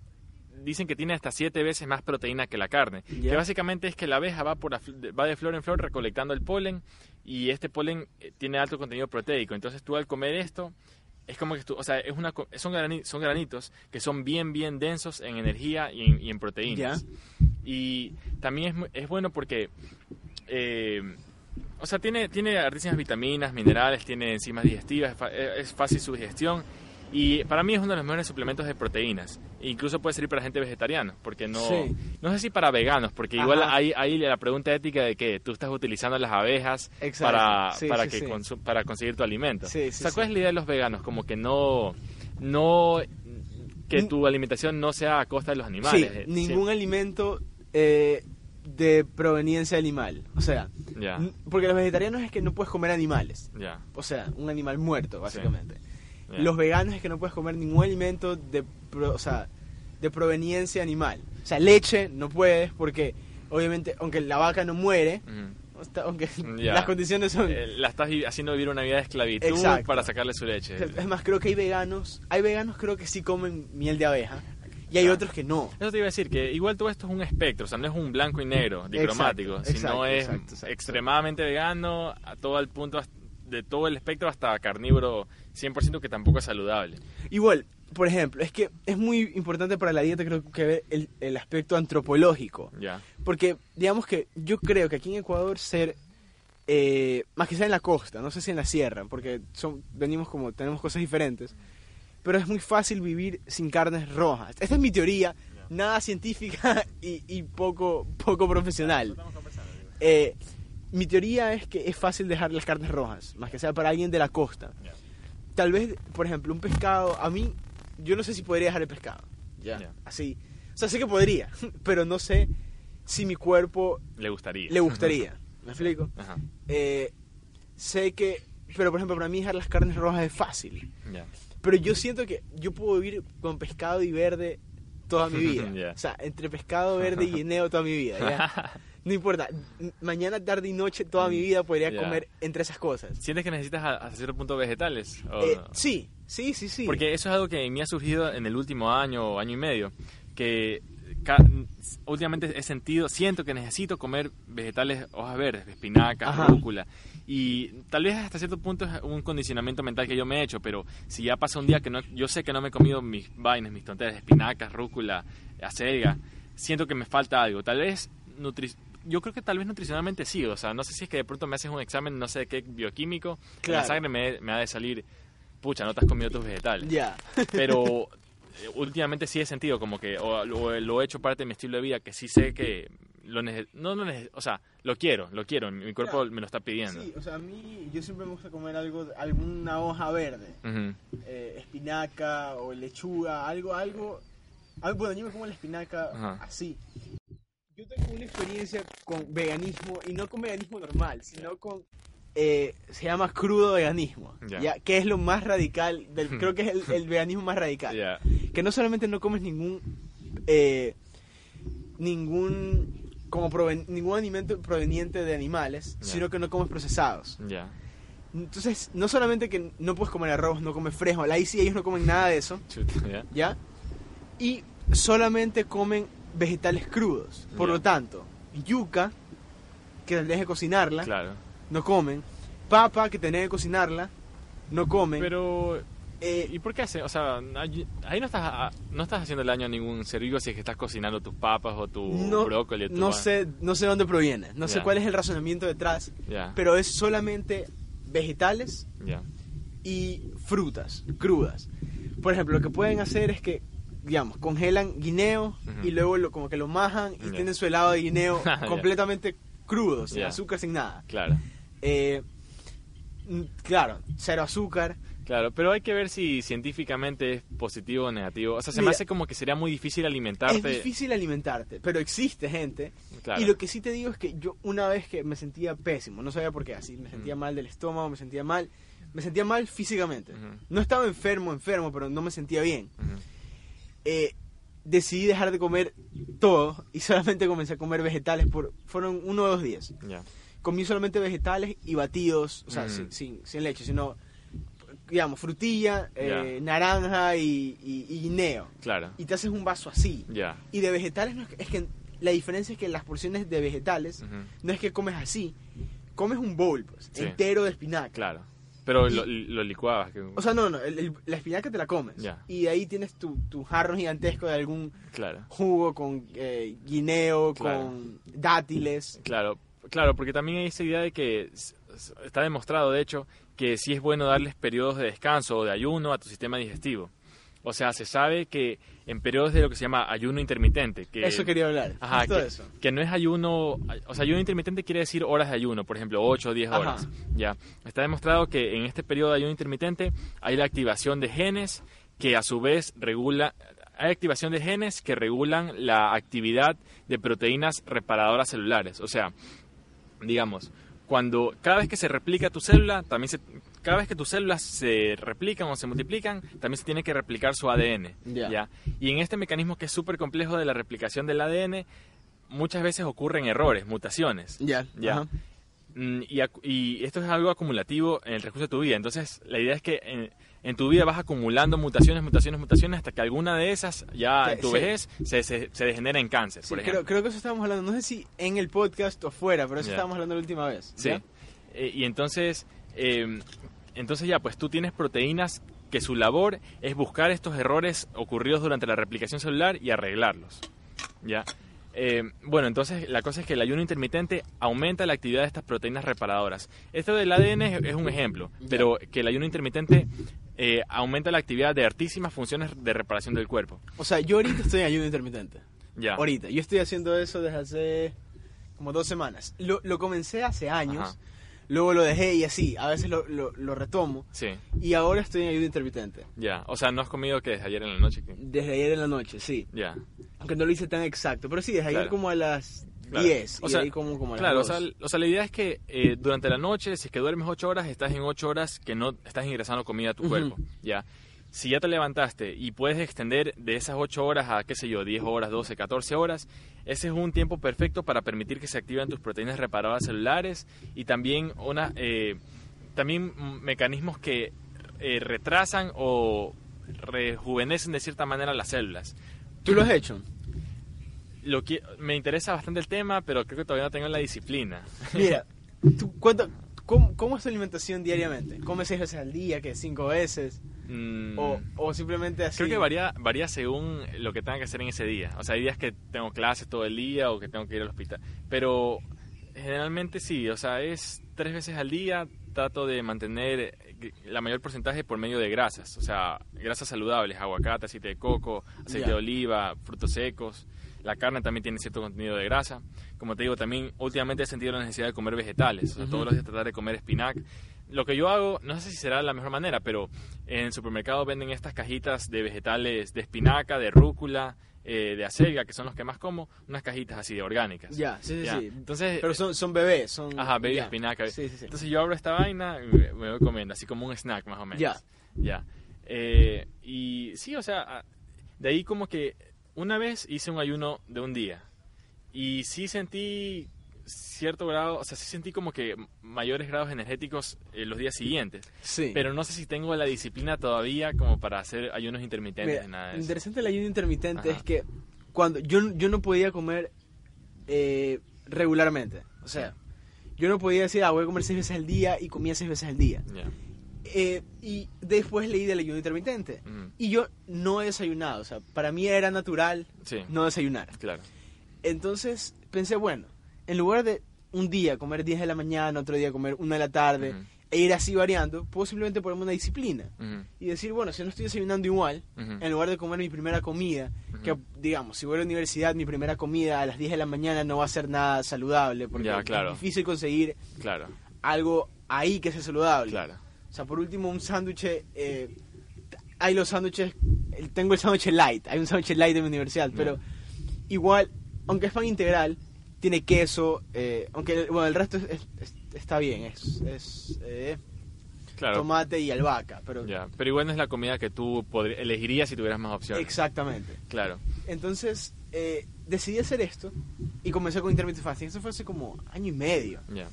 dicen que tiene hasta siete veces más proteína que la carne. Que básicamente es que la abeja va, por va de flor en flor recolectando el polen y este polen eh, tiene alto contenido proteico. Entonces tú al comer esto es como que tú, o sea, es una, son, grani- son granitos que son bien, bien densos en energía y en, y en proteínas. Y también es, es bueno porque, eh, o sea, tiene, tiene altísimas vitaminas, minerales, tiene enzimas digestivas, es, es fácil su digestión. Y para mí es uno de los mejores suplementos de proteínas. Incluso puede servir para gente vegetariana, porque no, Sí. no sé si para veganos, porque igual hay, hay la pregunta ética de que tú estás utilizando las abejas Exacto. para, Sí, para, sí, que consu- para conseguir tu alimento. O sea, ¿cuál es la idea de los veganos? Como que no, no que tu alimentación no sea a costa de los animales. Eh, ningún alimento eh, de proveniencia animal. O sea, porque los vegetarianos es que no puedes comer animales. O sea, un animal muerto, básicamente. Los veganos es que no puedes comer ningún alimento de, pro- o sea, de proveniencia animal. O sea, leche no puedes porque, obviamente, aunque la vaca no muere, aunque las condiciones son... Eh, la estás haciendo vivir una vida de esclavitud Exacto. para sacarle su leche. Es más, creo que hay veganos, hay veganos creo que sí comen miel de abeja y hay Ah. otros que no. Eso te iba a decir, que igual todo esto es un espectro, o sea, no es un blanco y negro, dicromático, Exacto, sino exacto, es exacto, extremadamente vegano, a todo el punto, de todo el espectro hasta carnívoro 100% que tampoco es saludable. Igual, por ejemplo, es que es muy importante para la dieta creo que ver el, el aspecto antropológico. Porque, digamos que yo creo que aquí en Ecuador ser, eh, más que sea en la costa, no sé si en la sierra, porque son, venimos como, tenemos cosas diferentes, pero es muy fácil vivir sin carnes rojas. Esta es mi teoría, nada científica y, y poco, poco profesional. Eh, mi teoría es que es fácil dejar las carnes rojas, más que sea para alguien de la costa. Ya. Tal vez, por ejemplo, un pescado, a mí, yo no sé si podría dejar el pescado. Ya. Ya. Así. O sea, sé que podría, pero no sé si mi cuerpo le gustaría. le gustaría. ¿Me explico? Ajá. Eh, sé que, pero por ejemplo, para mí dejar las carnes rojas es fácil. Ya. Pero yo siento que yo puedo vivir con pescado y verde toda mi vida. Ya. O sea, entre pescado verde y guineo toda mi vida. ¿ya? No importa, mañana, tarde y noche toda mi vida podría comer entre esas cosas. ¿Sientes que necesitas hasta cierto punto vegetales? ¿O Eh, no? sí, sí, sí, sí. Porque eso es algo que me ha surgido en el último año o año y medio, que últimamente he sentido, siento que necesito comer vegetales, hojas verdes, espinacas, Ajá. rúcula. Y tal vez hasta cierto punto es un condicionamiento mental que yo me he hecho, pero si ya pasa un día que no, yo sé que no me he comido mis vainas, mis tonteras, espinacas, rúcula, acelga, siento que me falta algo. Tal vez nutri yo creo que tal vez nutricionalmente sí, o sea, no sé si es que de pronto me haces un examen, no sé qué químico, en la Claro. sangre me, me ha de salir, pucha, no te has comido tus vegetales. Ya. Pero eh, últimamente sí he sentido como que, o lo, lo he hecho parte de mi estilo de vida, que sí sé que lo no, no o sea, lo quiero, lo quiero, mi cuerpo Claro. me lo está pidiendo. Sí, o sea, a mí yo siempre me gusta comer algo, alguna hoja verde, Ujú, eh, espinaca o lechuga, algo, algo, algo. Bueno, yo me como la espinaca así. Yo tengo una experiencia con veganismo y no con veganismo normal, sino con eh, se llama crudo veganismo, Ya. ya. que es lo más radical, del, creo que es el, el veganismo más radical. que no solamente no comes ningún eh, ningún como proven- ningún alimento proveniente de animales, sino que no comes procesados. Entonces, no solamente que no puedes comer arroz, no comes frijol, ahí sí ellos no comen nada de eso. ¿ya? Y solamente comen vegetales crudos. Por lo tanto, yuca, que tendrías que cocinarla, Claro. no comen. Papa, que tendrías que cocinarla, no comen. Pero, Eh, ¿y por qué hace? O sea, ahí no estás, a- no estás haciendo daño a ningún ser vivo si es que estás cocinando tus papas o tu no, brócoli. o tu no sé, no sé dónde proviene, no sé cuál es el razonamiento detrás, Ya, pero es solamente vegetales y frutas crudas. Por ejemplo, lo que pueden hacer es que, digamos, congelan guineo y luego lo, como que lo majan y tienen su helado de guineo Ya. completamente crudo, sin azúcar, sin nada. Claro. Eh, claro, cero azúcar. Claro, pero hay que ver si científicamente es positivo o negativo. O sea, se me hace como que sería muy difícil alimentarte. Es difícil alimentarte, pero existe gente. Claro. Y lo que sí te digo es que yo una vez que me sentía pésimo, no sabía por qué, así, me sentía mal del estómago, me sentía mal, me sentía mal físicamente. No estaba enfermo, enfermo, pero no me sentía bien. Eh, decidí dejar de comer todo y solamente comencé a comer vegetales por fueron uno o dos días. Comí solamente vegetales y batidos, o sea, Mm. sin, sin, sin leche, sino, digamos, frutilla, eh, Ya. naranja y, y- y guineo. Claro. Y te haces un vaso así. Y de vegetales, no es, que, es que la diferencia es que las porciones de vegetales no es que comes así, comes un bowl, pues, Sí. entero de espinaca. Claro. Pero lo, lo licuabas. que- O sea, no, no, el- el- la espinaca te la comes. Ya. Y de ahí tienes tu, tu jarro gigantesco de algún Claro. jugo con eh, guineo, Claro. con dátiles. Claro, claro, porque también hay esa idea de que está demostrado, de hecho, que sí es bueno darles periodos de descanso o de ayuno a tu sistema digestivo. O sea, se sabe que en periodos de lo que se llama ayuno intermitente, que, eso quería hablar. Ajá, que, eso. que no es ayuno, o sea, ayuno intermitente quiere decir horas de ayuno, por ejemplo, 8 o 10 Ajá. horas. Ya, está demostrado que en este periodo de ayuno intermitente hay la activación de genes que a su vez regula hay activación de genes que regulan la actividad de proteínas reparadoras celulares, o sea, digamos, cuando cada vez que se replica tu célula, también se, cada vez que tus células se replican o se multiplican, también se tiene que replicar su ADN. Ya. Y en este mecanismo que es súper complejo de la replicación del ADN, muchas veces ocurren errores, mutaciones. Ya, Ya. Mm, Y, esto es algo acumulativo en el recurso de tu vida. Entonces, la idea es que en, en tu vida vas acumulando mutaciones, mutaciones, mutaciones, hasta que alguna de esas, ya en tu sí. vejez, se, se, se degenera en cáncer, Sí, por creo, ejemplo. creo que eso estábamos hablando, no sé si en el podcast o fuera, pero eso estábamos hablando la última vez. Sí. Eh, y entonces, eh, entonces ya, pues tú tienes proteínas que su labor es buscar estos errores ocurridos durante la replicación celular y arreglarlos. ¿Ya? Eh, bueno, entonces la cosa es que el ayuno intermitente aumenta la actividad de estas proteínas reparadoras. Esto del ADN es, es un ejemplo, pero que el ayuno intermitente eh, aumenta la actividad de altísimas funciones de reparación del cuerpo. O sea, yo ahorita estoy en ayuno intermitente. Ya. Ahorita. Yo estoy haciendo eso desde hace como dos semanas. Lo, lo comencé hace años, Ajá. Luego lo dejé y así. A veces lo, lo, lo retomo. Sí, Y ahora estoy en ayuno intermitente. ya. O sea, no has comido que desde ayer en la noche. que- Desde ayer en la noche, sí. Ya. Aunque no lo hice tan exacto. Pero sí, desde ayer Claro. como a las Claro. 10. O y sea, de ahí como, como a las Claro, o 2. sea, o sea, la idea es que eh, durante la noche, si es que duermes 8 horas, estás en 8 horas que no estás ingresando comida a tu Ujú. cuerpo, ¿ya? Si ya te levantaste y puedes extender de esas 8 horas a, qué sé yo, 10 horas, 12, 14 horas, ese es un tiempo perfecto para permitir que se activen tus proteínas reparadoras celulares y también, una, eh, también mecanismos que eh, retrasan o rejuvenecen de cierta manera las células. ¿Tú lo has hecho? Lo que, me interesa bastante el tema, pero creo que todavía no tengo la disciplina. Mira, ¿tú, cuánto- cómo, cómo es tu alimentación diariamente? ¿Comes seis veces al día? ¿Qué? ¿Cinco veces? Mm, O, o simplemente así? Creo que varía, varía según lo que tenga que hacer en ese día. O sea, hay días que tengo clases todo el día o que tengo que ir al hospital. Pero generalmente sí, o sea, es tres veces al día. Trato de mantener la mayor porcentaje por medio de grasas. O sea, grasas saludables, aguacate, aceite de coco, aceite de oliva, frutos secos. La carne también tiene cierto contenido de grasa. Como te digo, también últimamente he sentido la necesidad de comer vegetales. O sea, Ujú. todos los días tratar de comer espinac. Lo que yo hago, no sé si será la mejor manera, pero en el supermercado venden estas cajitas de vegetales de espinaca, de rúcula, eh, de acelga, que son los que más como, unas cajitas así de orgánicas. Ya, sí, sí, Ya. sí. Entonces, Pero son, son bebés, son... ajá, ya. espinaca. Sí, sí, sí. Entonces yo abro esta vaina y me, voy comiendo, así como un snack más o menos. Ya. Ya. Eh, y sí, o sea, de ahí como que una vez hice un ayuno de un día y sí sentí cierto grado, o sea, sí sentí como que mayores grados energéticos en los días siguientes, Sí. pero no sé si tengo la disciplina todavía como para hacer ayunos intermitentes Mira, nada de interesante el ayuno intermitente Ajá. es que cuando yo, yo no podía comer eh, regularmente. O sea, yo no podía decir, ah, voy a comer seis veces al día y comía seis veces al día. Ya. Eh, y después leí del ayuno intermitente. Ujú. Y yo no he desayunado. O sea, para mí era natural Sí, no desayunar. claro. Entonces pensé, bueno, en lugar de un día comer 10 de la mañana, otro día comer 1 de la tarde, e ir así variando, puedo simplemente ponerme una disciplina. Y decir, bueno, si no estoy desayunando igual, en lugar de comer mi primera comida, que digamos, si voy a la universidad, mi primera comida a las 10 de la mañana no va a ser nada saludable, porque Ya, claro. es difícil conseguir Claro, algo ahí que sea saludable. claro. Sea, por último, un sándwich, eh, hay los sándwiches, tengo el sándwich light, hay un sándwich light en mi universidad, pero igual, aunque es pan integral, tiene queso, eh, aunque bueno, el resto es- es- es- está bien, es, es eh, Claro. tomate y albahaca, pero Ya, pero igual no es la comida que tú elegirías si tuvieras más opciones. exactamente. Claro. Entonces, eh, decidí hacer esto y comencé con intermittent fasting. Eso fue hace como año y medio. Ya.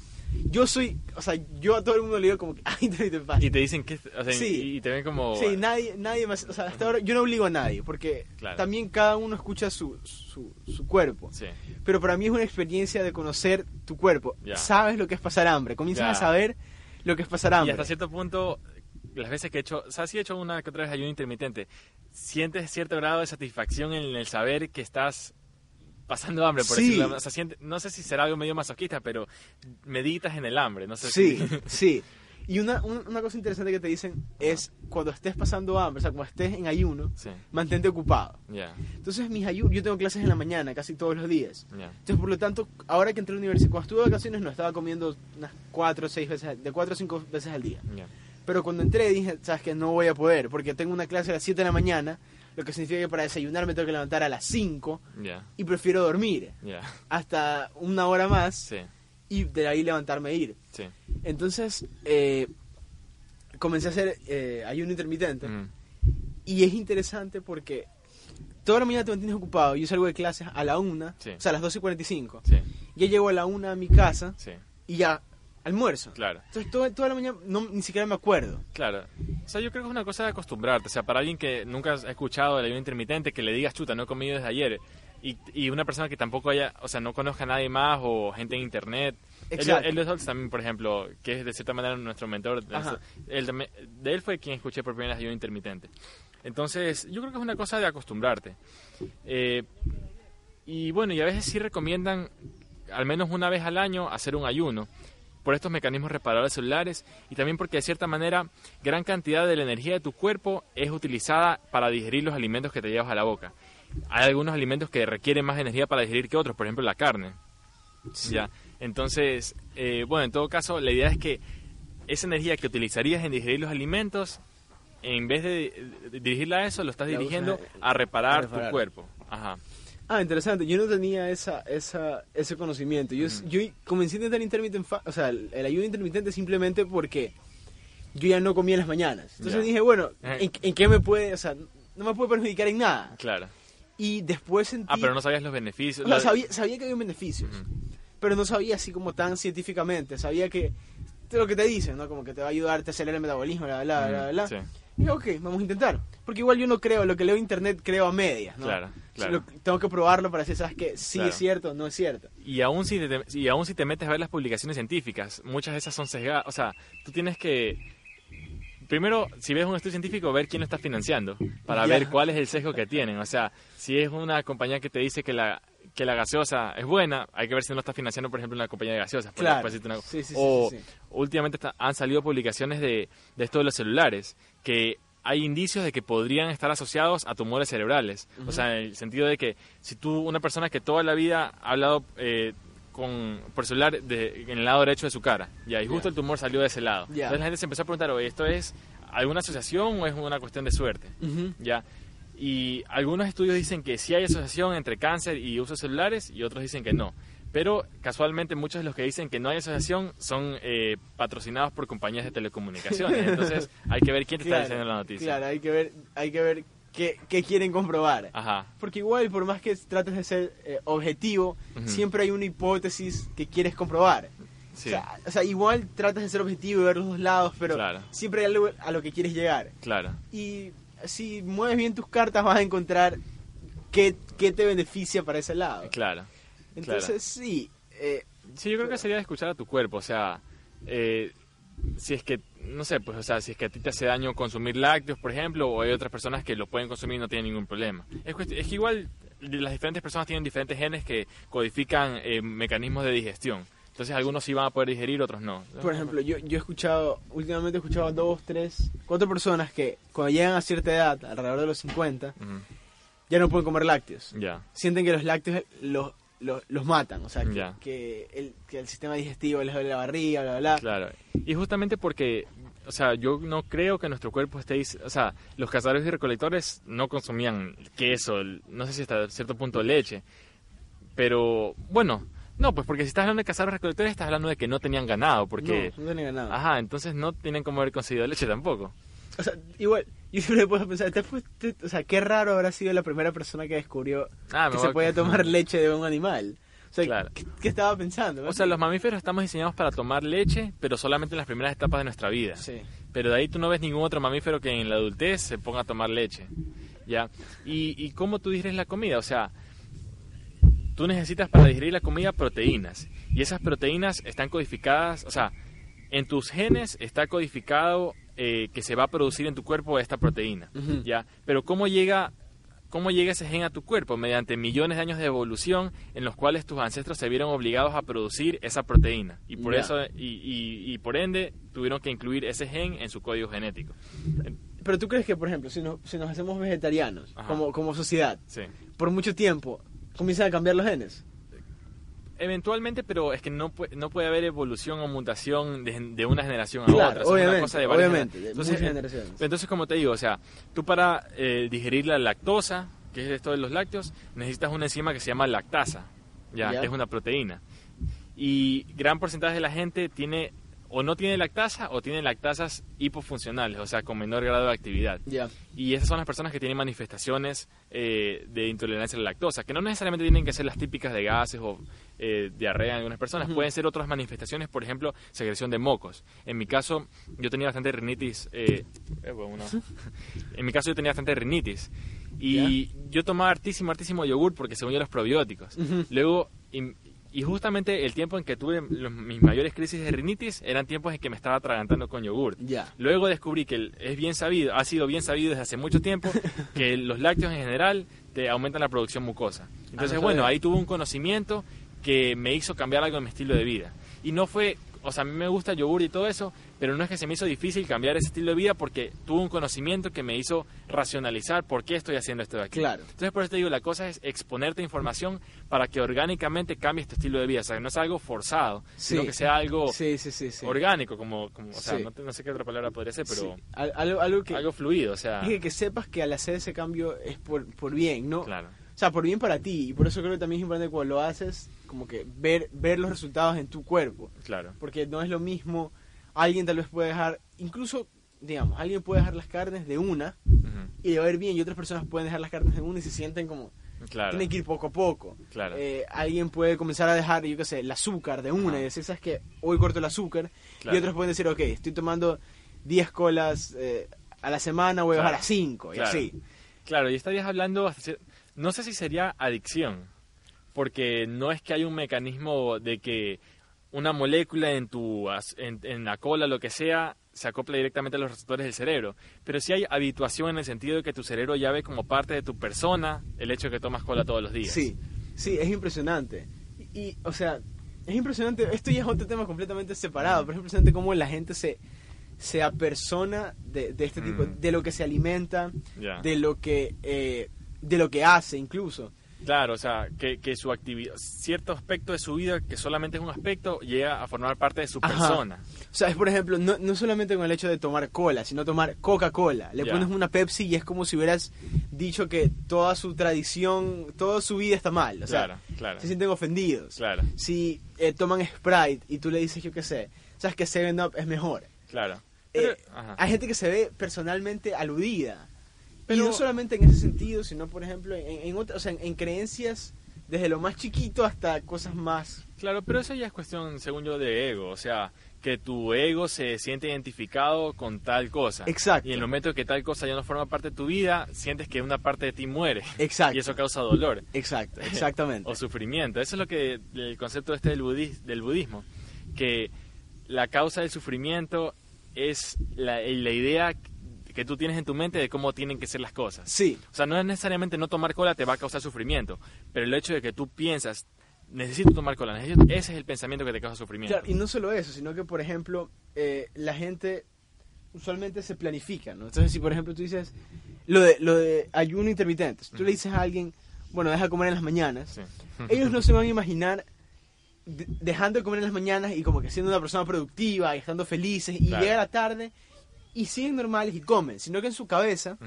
Yo soy, o sea, yo a todo el mundo le digo como que, ah, intermittent fasting. Y te dicen que, o sea, Sí. y te ven como Sí, nadie, nadie más, o sea, hasta ahora yo no obligo a nadie, porque Claro. también cada uno escucha su, su, su cuerpo. Sí. Pero para mí es una experiencia de conocer tu cuerpo. Sabes lo que es pasar hambre, comienzas a saber lo que es pasar Y hambre. hasta cierto punto, las veces que he hecho, o sea, sí he hecho una que otra vez ayuno intermitente, sientes cierto grado de satisfacción en el saber que estás pasando hambre, por Sí. decirlo. O sea, siente- no sé si será algo medio masoquista, pero meditas en el hambre, no sé Sí, si... sí. Y una, un- una cosa interesante que te dicen es cuando estés pasando hambre, o sea, cuando estés en ayuno, Sí, mantente ocupado. ya, Entonces, mis ayunos, yo tengo clases en la mañana casi todos los días. ya. Entonces, por lo tanto, ahora que entré a la universidad, cuando estuve de vacaciones, no estaba comiendo unas cuatro o seis veces, de cuatro o cinco veces al día. ya. Pero cuando entré dije, sabes que no voy a poder, porque tengo una clase a las 7 de la mañana, lo que significa que para desayunar me tengo que levantar a las 5 Ya, y prefiero dormir hasta una hora más sí, y de ahí levantarme e ir. sí. Entonces, eh, comencé a hacer eh, ayuno intermitente Ujú. y es interesante porque toda la mañana te mantienes ocupado. Yo salgo de clases a la 1, Sí. o sea, a las 12 y 45. Sí, Ya llego a la 1 a mi casa y ya almuerzo. claro. Entonces, toda, toda la mañana no, ni siquiera me acuerdo. Claro. O sea, yo creo que es una cosa de acostumbrarte. O sea, para alguien que nunca ha escuchado el ayuno intermitente, que le digas, chuta, no he comido desde ayer. Y, y una persona que tampoco haya, o sea, no conozca a nadie más o gente en internet. Exacto. Elliot Holtz también, por ejemplo, que es de cierta manera nuestro mentor. Ajá. Él de él fue quien escuché por primera vez ayuno intermitente. Entonces, yo creo que es una cosa de acostumbrarte. Eh, y bueno, y a veces sí recomiendan, al menos una vez al año, hacer un ayuno por estos mecanismos reparadores celulares y también porque de cierta manera gran cantidad de la energía de tu cuerpo es utilizada para digerir los alimentos que te llevas a la boca. Hay algunos alimentos que requieren más energía para digerir que otros, por ejemplo la carne. Ya. Entonces, eh, bueno, en todo caso, la idea es que esa energía que utilizarías en digerir los alimentos, en vez de, dirigirla a eso, lo estás La dirigiendo a reparar, a reparar. tu cuerpo. Ajá. Ah, interesante. Yo no tenía esa, esa, ese conocimiento. Yo, yo comencé a intentar intermittent fa- o sea, el, el ayuno intermitente simplemente porque yo ya no comía en las mañanas. Entonces Ya. dije, bueno, Eh. ¿en, en qué me puede, o sea, no me puede perjudicar en nada? Claro. Y después sentí... Ah, pero no sabías los beneficios. o sea, la- sabía, sabía que había beneficios, Ujú. pero no sabía así como tan científicamente. Sabía que lo que te dicen, ¿no? Como que te va a ayudar, te acelera el metabolismo, bla, bla, bla, bla, bla. Sí, Dije, ok, vamos a intentar. Porque igual yo no creo, lo que leo en internet creo a medias, ¿no? claro, claro. Lo- tengo que probarlo para decir, ¿sabes qué? Sí Claro. es cierto, no es cierto. Y aún, si te, y aún si te metes a ver las publicaciones científicas, muchas de esas son sesgadas. O sea, tú tienes que... Primero, si ves un estudio científico, ver quién lo está financiando, para ver cuál es el sesgo que tienen. O sea, si es una compañía que te dice que la, que la gaseosa es buena, hay que ver si no lo está financiando, por ejemplo, una compañía de gaseosas. por Claro. una- Sí, sí, o sí, últimamente está- han salido publicaciones de, de esto de los celulares, que hay indicios de que podrían estar asociados a tumores cerebrales. O sea, en el sentido de que si tú, una persona que toda la vida ha hablado eh, con, por celular de, en el lado derecho de su cara, ya, y justo el tumor salió de ese lado. Ya. Entonces la gente se empezó a preguntar, oye, ¿esto es alguna asociación o es una cuestión de suerte? ¿ya? Y algunos estudios dicen que sí hay asociación entre cáncer y usos celulares y otros dicen que no. Pero casualmente muchos de los que dicen que no hay asociación son eh, patrocinados por compañías de telecomunicaciones. Entonces hay que ver quién te está diciendo la noticia. Claro, hay que ver, hay que ver qué, qué quieren comprobar. Ajá, Porque igual, por más que trates de ser eh, objetivo, siempre hay una hipótesis que quieres comprobar. sí, O, sea, o sea, igual tratas de ser objetivo y ver los dos lados, pero Claro. siempre hay algo a lo que quieres llegar. claro, Y si mueves bien tus cartas vas a encontrar qué, qué te beneficia para ese lado. claro. Entonces, sí. eh, Sí, yo creo que sería escuchar a tu cuerpo, o sea, eh, si es que, no sé, pues, o sea, si es que a ti te hace daño consumir lácteos, por ejemplo, o hay otras personas que lo pueden consumir y no tienen ningún problema. Es, es que igual las diferentes personas tienen diferentes genes que codifican eh, mecanismos de digestión. Entonces algunos sí van a poder digerir, otros no. Por ejemplo, yo, yo he escuchado, últimamente he escuchado a dos, tres, cuatro personas que cuando llegan a cierta edad, alrededor de los 50, Ujú, ya no pueden comer lácteos. Ya, Sienten que los lácteos los, los, los matan, o sea, que, que el, que el sistema digestivo les duele la barriga, bla, bla, bla. claro. Y justamente porque, o sea, yo no creo que nuestro cuerpo esté, o sea, los cazadores y recolectores no consumían queso, no sé si hasta cierto punto leche, pero bueno, no, pues porque si estás hablando de cazadores recolectores estás hablando de que no tenían ganado, porque, No, no tienen nada. ajá, entonces no tienen como haber conseguido leche tampoco. O sea, igual, yo siempre puedo pensar, te puesto- o sea, qué raro habrá sido la primera persona que descubrió Ah, que se a- podía tomar leche de un animal. O sea, Claro. ¿qué, qué estaba pensando? O sea, los mamíferos estamos diseñados para tomar leche, pero solamente en las primeras etapas de nuestra vida. Sí. Pero de ahí tú no ves ningún otro mamífero que en la adultez se ponga a tomar leche. ¿Ya? ¿Y, y cómo tú digieres la comida? O sea, tú necesitas para digerir la comida proteínas. Y esas proteínas están codificadas, o sea, en tus genes está codificado eh, que se va a producir en tu cuerpo esta proteína. ¿Ya? Pero ¿cómo llega, ¿cómo llega ese gen a tu cuerpo? Mediante millones de años de evolución en los cuales tus ancestros se vieron obligados a producir esa proteína. Y por eso, y, y- y por ende, tuvieron que incluir ese gen en su código genético. Pero tú crees que, por ejemplo, si, no- si nos hacemos vegetarianos Ajá. como, como sociedad, Sí. por mucho tiempo, comienzan a cambiar los genes. Eventualmente, pero es que no puede, no puede haber evolución o mutación de, de una generación a Claro, otra. Es obviamente, una cosa de varias obviamente, de Entonces, generaciones. Entonces, como te digo, o sea, tú para eh, digerir la lactosa, que es esto de los lácteos, necesitas una enzima que se llama lactasa, ya, Ya. que es una proteína. Y gran porcentaje de la gente tiene o no tiene lactasa o tiene lactasas hipofuncionales, o sea, con menor grado de actividad. Y esas son las personas que tienen manifestaciones eh, de intolerancia a la lactosa, que no necesariamente tienen que ser las típicas de gases o eh, diarrea en algunas personas, pueden ser otras manifestaciones, por ejemplo, secreción de mocos. En mi caso, yo tenía bastante rinitis. eh, eh, bueno, no. en mi caso, yo tenía bastante rinitis. Y yo tomaba hartísimo, hartísimo yogur porque según yo los probióticos. Luego, y, justamente el tiempo en que tuve los- mis mayores crisis de rinitis eran tiempos en que me estaba atragantando con yogur. Luego descubrí que es bien sabido, ha sido bien sabido desde hace mucho tiempo que los lácteos en general te aumentan la producción mucosa. Entonces, Ah, no bueno, ahí tuve un conocimiento que me hizo cambiar algo en mi estilo de vida. Y no fue, o sea, a mí me gusta el yogur y todo eso, pero no es que se me hizo difícil cambiar ese estilo de vida porque tuve un conocimiento que me hizo racionalizar por qué estoy haciendo esto de aquí. Claro. Entonces, por eso te digo, la cosa es exponerte información para que orgánicamente cambies tu estilo de vida. O sea, que no es algo forzado, sino Sí. que sea algo Sí, sí, orgánico, como, como o sea, no, no sé qué otra palabra podría ser, pero algo, algo que, algo fluido, o sea, que, que sepas que al hacer ese cambio es por, por bien, ¿no? claro, o sea, por bien para ti. Y por eso creo que también es importante cuando lo haces, como que ver, ver los resultados en tu cuerpo. Claro. Porque no es lo mismo, alguien tal vez puede dejar, incluso, digamos, alguien puede dejar las carnes de una Ujú. y le va a ir bien, y otras personas pueden dejar las carnes de una y se sienten como, Claro. tienen que ir poco a poco. Claro. Eh, alguien puede comenzar a dejar, yo qué sé, el azúcar de una y decir, ¿sabes qué? Hoy corto el azúcar. Claro. Y otros pueden decir, ok, estoy tomando 10 colas eh, a la semana, voy a bajar a 5 y Claro. así. Claro, y estarías hablando, hasta no sé si sería adicción, porque no es que hay un mecanismo de que una molécula en tu en, en la cola, lo que sea, se acopla directamente a los receptores del cerebro, pero sí hay habituación en el sentido de que tu cerebro ya ve como parte de tu persona el hecho de que tomas cola todos los días. Sí, sí, es impresionante. Y, y, o sea, es impresionante, esto ya es otro tema completamente separado, pero es impresionante cómo la gente se, se apersona de, de este tipo, Mm. de lo que se alimenta, de lo que, eh, de lo que hace incluso. Claro, o sea, que, que su actividad, cierto aspecto de su vida, que solamente es un aspecto, llega a formar parte de su Ajá. persona. O sea, es por ejemplo, no, no solamente con el hecho de tomar cola, sino tomar Coca-Cola. Le pones una Pepsi y es como si hubieras dicho que toda su tradición, toda su vida está mal. O sea, claro, claro, se sienten ofendidos. claro, Si eh, toman Sprite y tú le dices, yo qué sé, sabes que 7-Up es mejor. claro. Eh, Pero- hay gente que se ve personalmente aludida. Pero- y no solamente en ese sentido, sino por ejemplo en, en otras, o sea, en, en creencias desde lo más chiquito hasta cosas más... Claro, pero eso ya es cuestión, según yo, de ego. O sea, que tu ego se siente identificado con tal cosa. Exacto. Y en el momento que tal cosa ya no forma parte de tu vida, sientes que una parte de ti muere. Exacto. Y eso causa dolor Exacto, exactamente. o sufrimiento. Eso es lo que el concepto este del, budis- del budismo. Que la causa del sufrimiento es la, la idea que tú tienes en tu mente de cómo tienen que ser las cosas. Sí, O sea, no es necesariamente no tomar cola te va a causar sufrimiento, pero el hecho de que tú piensas, necesito tomar cola, necesito- ese es el pensamiento que te causa sufrimiento. Claro, y no solo eso, sino que, por ejemplo, eh, la gente usualmente se planifica, ¿no? Entonces, si por ejemplo tú dices lo de, lo de ayuno intermitente, si tú le dices a alguien, bueno, deja de comer en las mañanas, Sí. ellos no se van a imaginar de- dejando de comer en las mañanas y como que siendo una persona productiva y estando felices y Claro. llega la tarde y siguen normales y comen, sino que en su cabeza.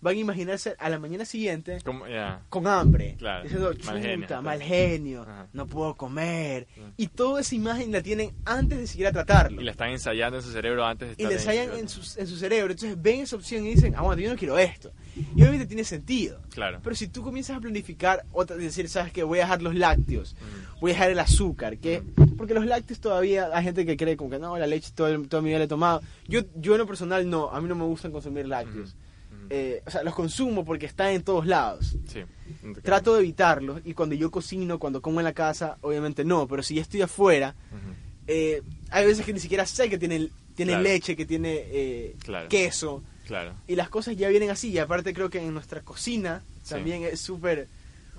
Van a imaginarse a la mañana siguiente Como- con hambre, Claro, diciendo, mal genio, claro. mal genio, no puedo comer. Y toda esa imagen la tienen antes de siquiera tratarlo. Y la están ensayando en su cerebro antes de Y estar la ensayan en su, en su cerebro. Entonces ven esa opción y dicen, aguanta, yo no quiero esto. Y obviamente tiene sentido. Claro. Pero si tú comienzas a planificar, otra, decir, sabes que voy a dejar los lácteos, voy a dejar el azúcar, que porque los lácteos todavía hay gente que cree como que no, la leche todo toda mi vida la he tomado. Yo, yo en lo personal no, a mí no me gustan consumir lácteos. Eh, o sea, los consumo porque están en todos lados. Sí. Trato de evitarlos y cuando yo cocino, cuando como en la casa, obviamente no, pero si ya estoy afuera, eh, hay veces que ni siquiera sé que tiene, tiene Claro. leche, que tiene eh, Claro. queso, Claro. y las cosas ya vienen así, y aparte creo que en nuestra cocina Sí. también es súper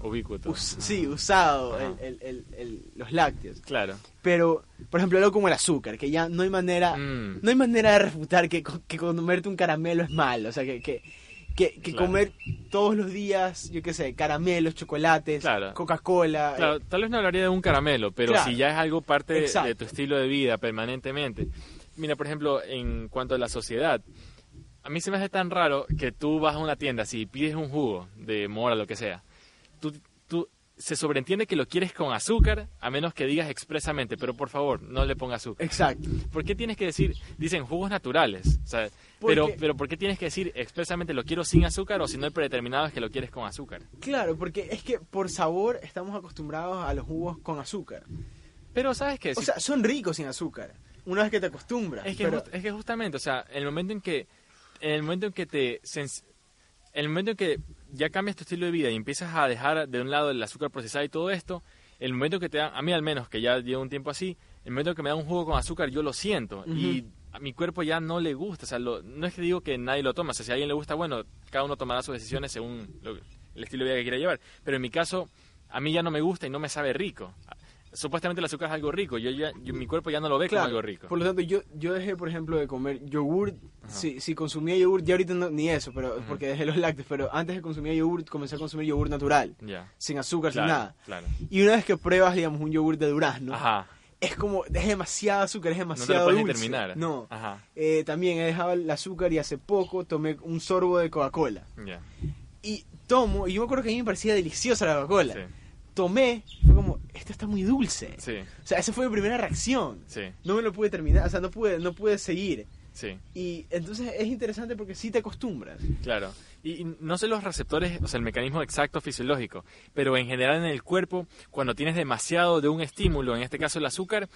Ubícuo. us- sí, usado Ajá. el- el- el- el- los lácteos. Claro. Pero, por ejemplo, algo como el azúcar, que ya no hay manera, Mm. no hay manera de refutar que, que comerte un caramelo es malo, o sea, que, que, que, que Claro. comer todos los días, yo qué sé, caramelos, chocolates, Claro. Coca-Cola, Claro, eh, tal vez no hablaría de un caramelo, pero Claro. si ya es algo parte de- de tu estilo de vida permanentemente. Mira, por ejemplo, en cuanto a la sociedad, a mí se me hace tan raro que tú vas a una tienda, si pides un jugo de mora, lo que sea, se sobreentiende que lo quieres con azúcar, a menos que digas expresamente, pero por favor, no le ponga azúcar. exacto. ¿Por qué tienes que decir, dicen jugos naturales? O sea, pero, pero ¿por qué tienes que decir expresamente lo quiero sin azúcar o si no el predeterminado es que lo quieres con azúcar? Claro, porque es que por sabor estamos acostumbrados a los jugos con azúcar. Pero ¿sabes qué? O Si- sea, son ricos sin azúcar, una vez que te acostumbras. Es que, pero- just- es que justamente, o sea, el momento en que, en el momento en que te, en el momento en que ya cambias tu estilo de vida y empiezas a dejar de un lado el azúcar procesado y todo esto, el momento que te dan, a mí al menos, que ya llevo un tiempo así, el momento que me dan un jugo con azúcar yo lo siento y a mi cuerpo ya no le gusta, o sea, lo- no es que digo que nadie lo toma, o sea, si a alguien le gusta, bueno, cada uno tomará sus decisiones según lo- el estilo de vida que quiera llevar, pero en mi caso, a mí ya no me gusta y no me sabe rico. Supuestamente el azúcar es algo rico, yo ya, yo- mi cuerpo ya no lo ve Claro, como algo rico. Por lo tanto, yo, yo dejé, por ejemplo, de comer yogur. Si, si consumía yogur, ya ahorita no, ni eso, pero porque dejé los lácteos. Pero antes de consumir yogur, comencé a consumir yogur natural. Ya. Sin azúcar, Claro, sin nada. claro. Y una vez que pruebas, digamos, un yogur de durazno, Ajá. es como, es demasiado azúcar, es No te lo demasiado dulce. terminar. No. Ajá. Eh, también he dejado el azúcar y hace poco tomé un sorbo de Coca-Cola. Ya. Y tomo, y yo me acuerdo que a mí me parecía deliciosa la Coca-Cola. Sí, Tomé, fue como, esto está muy dulce. sí, O sea, esa fue mi primera reacción. sí, No me lo pude terminar, o sea, no pude, no pude seguir. sí. Y entonces es interesante porque sí te acostumbras. Claro. Y, no sé los receptores, o sea, el mecanismo exacto fisiológico, pero en general en el cuerpo, cuando tienes demasiado de un estímulo, en este caso el azúcar,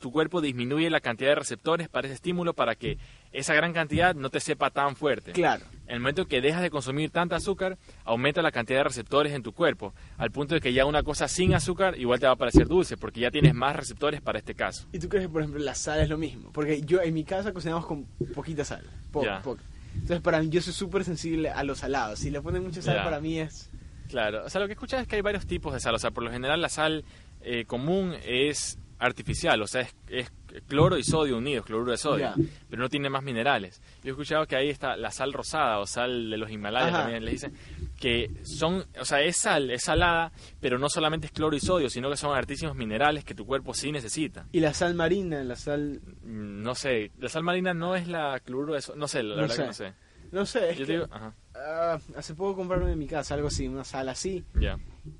tu cuerpo disminuye la cantidad de receptores para ese estímulo para que esa gran cantidad no te sepa tan fuerte. Claro. En el momento que dejas de consumir tanta azúcar, aumenta la cantidad de receptores en tu cuerpo, al punto de que ya una cosa sin azúcar igual te va a parecer dulce, porque ya tienes más receptores para este caso. ¿Y tú crees que, por ejemplo, la sal es lo mismo? Porque yo en mi casa cocinamos con poquita sal. po- Ya. poca. Entonces, para mí, yo soy súper sensible a los salados. Si le ponen mucha sal, para mí es. Claro, o sea, lo que escuchas es que hay varios tipos de sal. O sea, por lo general la sal eh, común es artificial, o sea, es, es cloro y sodio unidos, cloruro de sodio, pero no tiene más minerales. Yo he escuchado que ahí está la sal rosada o sal de los Himalayas Ajá. también, le dicen, que son, o sea, es sal, es salada, pero no solamente es cloro y sodio, sino que son altísimos minerales que tu cuerpo sí necesita. Y la sal marina, la sal. Mm, No sé, la sal marina no es la cloruro de sodio, no sé, la No verdad sé. que no sé. No sé, es Yo que, digo, ajá, ah, hace poco compraron en mi casa algo así, una sal así.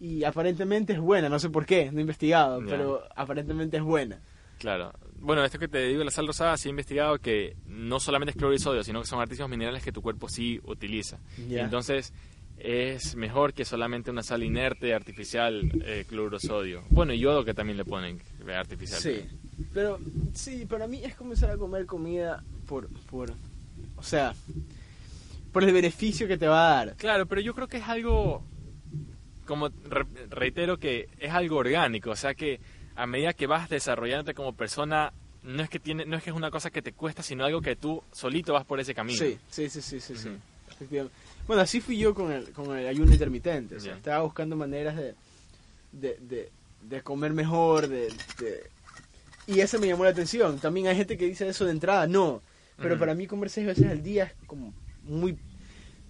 Y aparentemente es buena, no sé por qué, no he investigado, pero aparentemente es buena. Claro. Bueno, esto que te digo, la sal rosada, sí he investigado que no solamente es cloro y sodio, sino que son altísimos minerales que tu cuerpo sí utiliza. Entonces, es mejor que solamente una sal inerte, artificial, eh, cloruro sodio. Bueno, y yodo que también le ponen eh, artificial. Sí, pero sí, para mí es comenzar a comer comida por, por, o sea, por el beneficio que te va a dar. Claro, pero yo creo que es algo, como re- reitero, que es algo orgánico. O sea que a medida que vas desarrollándote como persona, no es que tiene, no es que es una cosa que te cuesta, sino algo que tú solito vas por ese camino. Sí, sí, sí, sí, sí. Ujú. Efectivamente. Bueno, así fui yo con el, con el ayuno intermitente. O sea, estaba buscando maneras de, de, de, de comer mejor, de, de- Y eso me llamó la atención. También hay gente que dice eso de entrada. No. Pero para mí comer seis veces al día es como muy...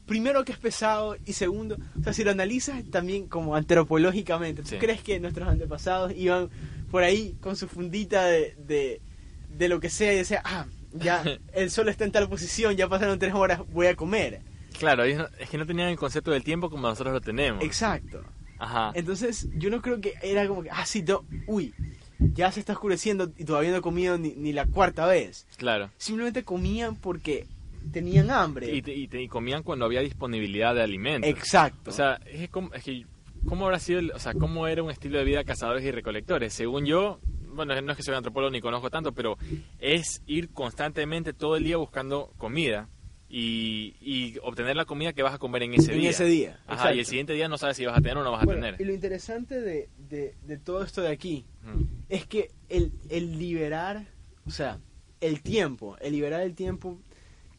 Primero que es pesado y segundo, o sea, si lo analizas también como antropológicamente, ¿tú Sí. crees que nuestros antepasados iban por ahí con su fundita de, de, de lo que sea y decían, ah, ya el sol está en tal posición, ya pasaron tres horas, voy a comer? Claro, ellos no- es que no tenían el concepto del tiempo como nosotros lo tenemos. Exacto. Ajá. Entonces, yo no creo que era como que, ah, sí, to- uy, ya se está oscureciendo y todavía no he comido ni, ni la cuarta vez. Claro. Simplemente comían porque tenían hambre. Y, te- y te- y comían cuando había disponibilidad de alimentos. Exacto. O sea, es, como- es que, ¿cómo habrá sido, el- o sea, cómo era un estilo de vida cazadores y recolectores? Según yo, bueno, no es que soy antropólogo ni conozco tanto, pero es ir constantemente todo el día buscando comida y, y obtener la comida que vas a comer en ese en día. ese día. Ajá, exacto. y el siguiente día no sabes si vas a tener o no vas a Bueno, tener. y lo interesante de, de, de todo esto de aquí Mm, es que el, el liberar, o sea, el tiempo, el liberar el tiempo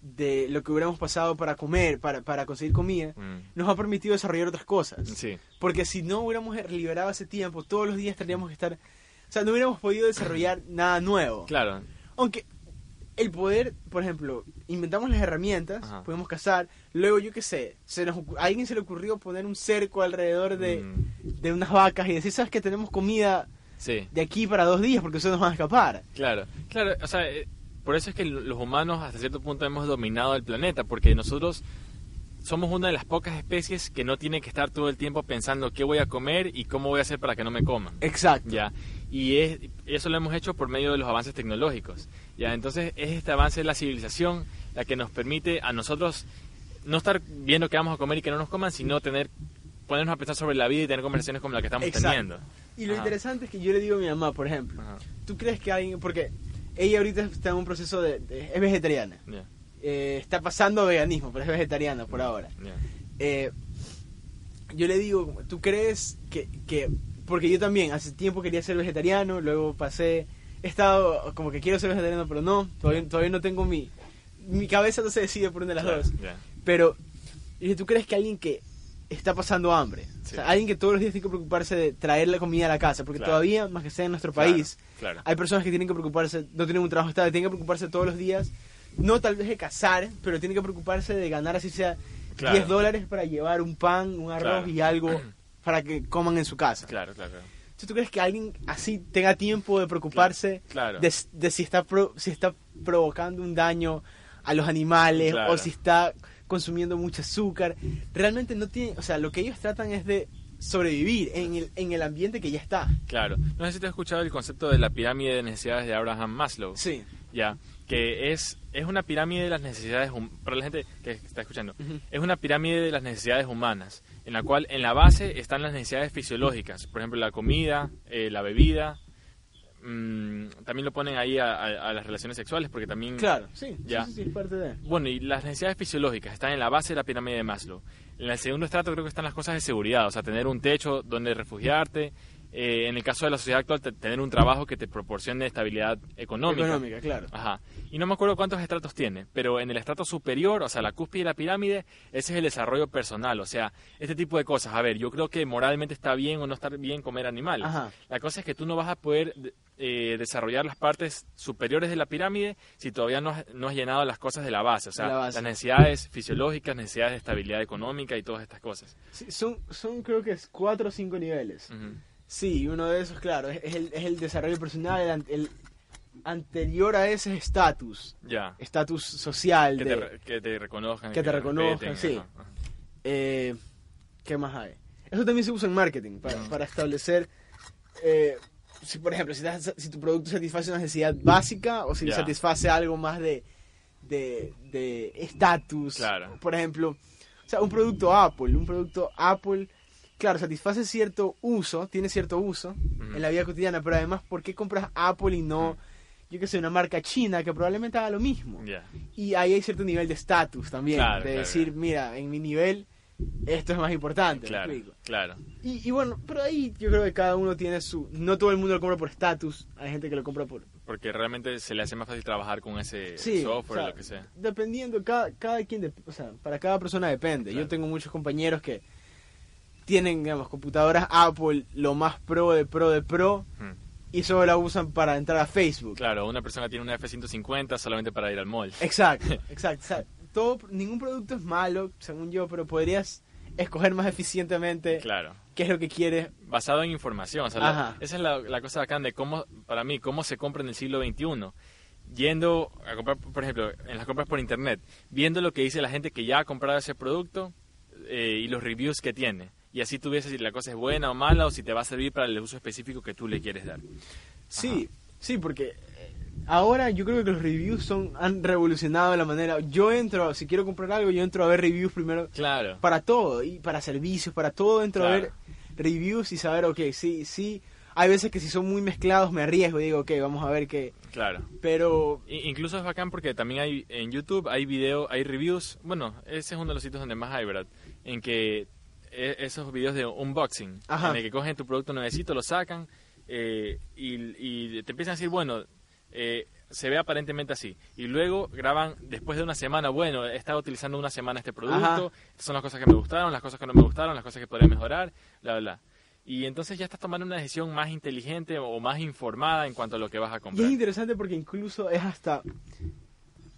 de lo que hubiéramos pasado para comer, para, para conseguir comida, mm, nos ha permitido desarrollar otras cosas. Sí, Porque si no hubiéramos liberado ese tiempo, todos los días tendríamos que estar... O sea, no hubiéramos podido desarrollar nada nuevo. claro. Aunque el poder, por ejemplo, inventamos las herramientas, Ajá. podemos cazar, luego yo qué sé, se nos, a alguien se le ocurrió poner un cerco alrededor de, Mm, de unas vacas y decir, sabes que tenemos comida sí. de aquí para dos días porque eso nos van a escapar. Claro, claro, o sea, eh, por eso es que los humanos hasta cierto punto hemos dominado el planeta, porque nosotros somos una de las pocas especies que no tiene que estar todo el tiempo pensando qué voy a comer y cómo voy a hacer para que no me coman. Exacto. Ya, y es, eso lo hemos hecho por medio de los avances tecnológicos. Ya, entonces es este avance de la civilización la que nos permite a nosotros no estar viendo qué vamos a comer y que no nos coman, sino tener ponernos a pensar sobre la vida y tener conversaciones como la que estamos Exacto. teniendo. Y lo Ajá. interesante es que yo le digo a mi mamá, por ejemplo, Ajá, ¿tú crees que alguien, porque ella ahorita está en un proceso de, de- es vegetariana, ya, eh, está pasando veganismo, pero es vegetariana por ahora. Eh, yo le digo, ¿tú crees que, que, porque yo también hace tiempo quería ser vegetariano, luego pasé, he estado como que quiero ser vegetariano, pero no, todavía, todavía no tengo mi, mi cabeza no se decide por una de las dos. Pero, ¿tú crees que alguien que está pasando hambre, o sea, alguien que todos los días tiene que preocuparse de traer la comida a la casa, porque Claro. todavía, más que sea en nuestro Claro, país, claro. hay personas que tienen que preocuparse, no tienen un trabajo estable, tienen que preocuparse todos los días, no tal vez de cazar, pero tienen que preocuparse de ganar así sea Claro. 10 dólares para llevar un pan, un arroz Claro. y algo para que coman en su casa. Claro, claro, ¿Tú crees que alguien así tenga tiempo de preocuparse Claro. de, de si, está pro- si está provocando un daño a los animales o si está consumiendo mucho azúcar. Realmente no tiene, o sea, lo que ellos tratan es de sobrevivir en el, en el ambiente que ya está. Claro. No sé si te has escuchado el concepto de la pirámide de necesidades de Abraham Maslow. Sí. Ya, que es, es una pirámide de las necesidades, para la gente que está escuchando, es una pirámide de las necesidades humanas, en la cual en la base están las necesidades fisiológicas, por ejemplo la comida, eh, la bebida, mm, también lo ponen ahí a, a- a las relaciones sexuales, porque también... Claro, sí, Ya. sí, sí, parte de... Bueno, y las necesidades fisiológicas están en la base de la pirámide de Maslow. En el segundo estrato creo que están las cosas de seguridad, o sea, tener un techo donde refugiarte. Eh, en el caso de la sociedad actual, te- tener un trabajo que te proporcione estabilidad económica. Económica, claro. Ajá. Y no me acuerdo cuántos estratos tiene, pero en el estrato superior, o sea, la cúspide de la pirámide, ese es el desarrollo personal. O sea, este tipo de cosas. A ver, yo creo que moralmente está bien o no está bien comer animales. Ajá. La cosa es que tú no vas a poder eh, desarrollar las partes superiores de la pirámide si todavía no has, no has llenado las cosas de la base. O sea, La base. las necesidades fisiológicas, necesidades de estabilidad económica y todas estas cosas. Sí, son, son creo que es cuatro o cinco niveles. Ujú. Sí, uno de esos, claro, es, es el, es el desarrollo personal, el, el anterior a ese es estatus, Ya. estatus social. Que de, te, que te reconozcan. que te reconozcan, respeten, sí. ajá, eh, ¿Qué más hay? Eso también se usa en marketing, para, para establecer, eh, si por ejemplo, si, das- si tu producto satisface una necesidad básica o si satisface algo más de de de estatus. Claro. Por ejemplo, o sea, un producto Apple, un producto Apple, claro, satisface cierto uso, tiene cierto uso en la vida cotidiana, pero además, ¿por qué compras Apple y no, yo qué sé, una marca china que probablemente haga lo mismo? Y ahí hay cierto nivel de estatus también, Claro, de claro, decir, claro. mira, en mi nivel esto es más importante. ¿me Claro, explico? claro. Y, y bueno, pero ahí yo creo que cada uno tiene su... No todo el mundo lo compra por estatus, hay gente que lo compra por... Porque realmente se le hace más fácil trabajar con ese Sí, software o o sea, lo que sea. Dependiendo, cada, cada quien, de- o sea, para cada persona depende. Claro. Yo tengo muchos compañeros que tienen, digamos, computadoras Apple, lo más pro de pro de pro, Mm. y solo la usan para entrar a Facebook. Claro, una persona tiene una F-150 solamente para ir al mall. Exacto, exacto. o sea, todo, ningún producto es malo, según yo, pero podrías escoger más eficientemente Claro. qué es lo que quieres. Basado en información. O sea, la- esa es la, la cosa bacán de cómo, para mí, cómo se compra en el siglo XXI. Yendo a comprar, por ejemplo, en las compras por internet, viendo lo que dice la gente que ya ha comprado ese producto eh, y los reviews que tiene. Y así tú ves si la cosa es buena o mala o si te va a servir para el uso específico que tú le quieres dar. Sí, sí, porque eh, ahora yo creo que los reviews son han revolucionado la manera. Yo entro, si quiero comprar algo, yo entro a ver reviews primero Claro. para todo, y para servicios, para todo, entro a ver reviews y saber, ok, sí, sí. Hay veces que si son muy mezclados me arriesgo y digo, ok, vamos a ver qué. Claro. Pero Incluso es bacán porque también hay en YouTube hay video, hay reviews. Bueno, ese es uno de los sitios donde más hay, ¿verdad? En que esos videos de unboxing, Ajá. en el que cogen tu producto nuevecito, lo sacan eh, y, y te empiezan a decir, bueno, eh, se ve aparentemente así. Y luego graban después de una semana, bueno, he estado utilizando una semana este producto, Ajá. estas son las cosas que me gustaron, las cosas que no me gustaron, las cosas que podría mejorar, bla, bla. Y entonces ya estás tomando una decisión más inteligente o más informada en cuanto a lo que vas a y comprar. es interesante porque incluso es hasta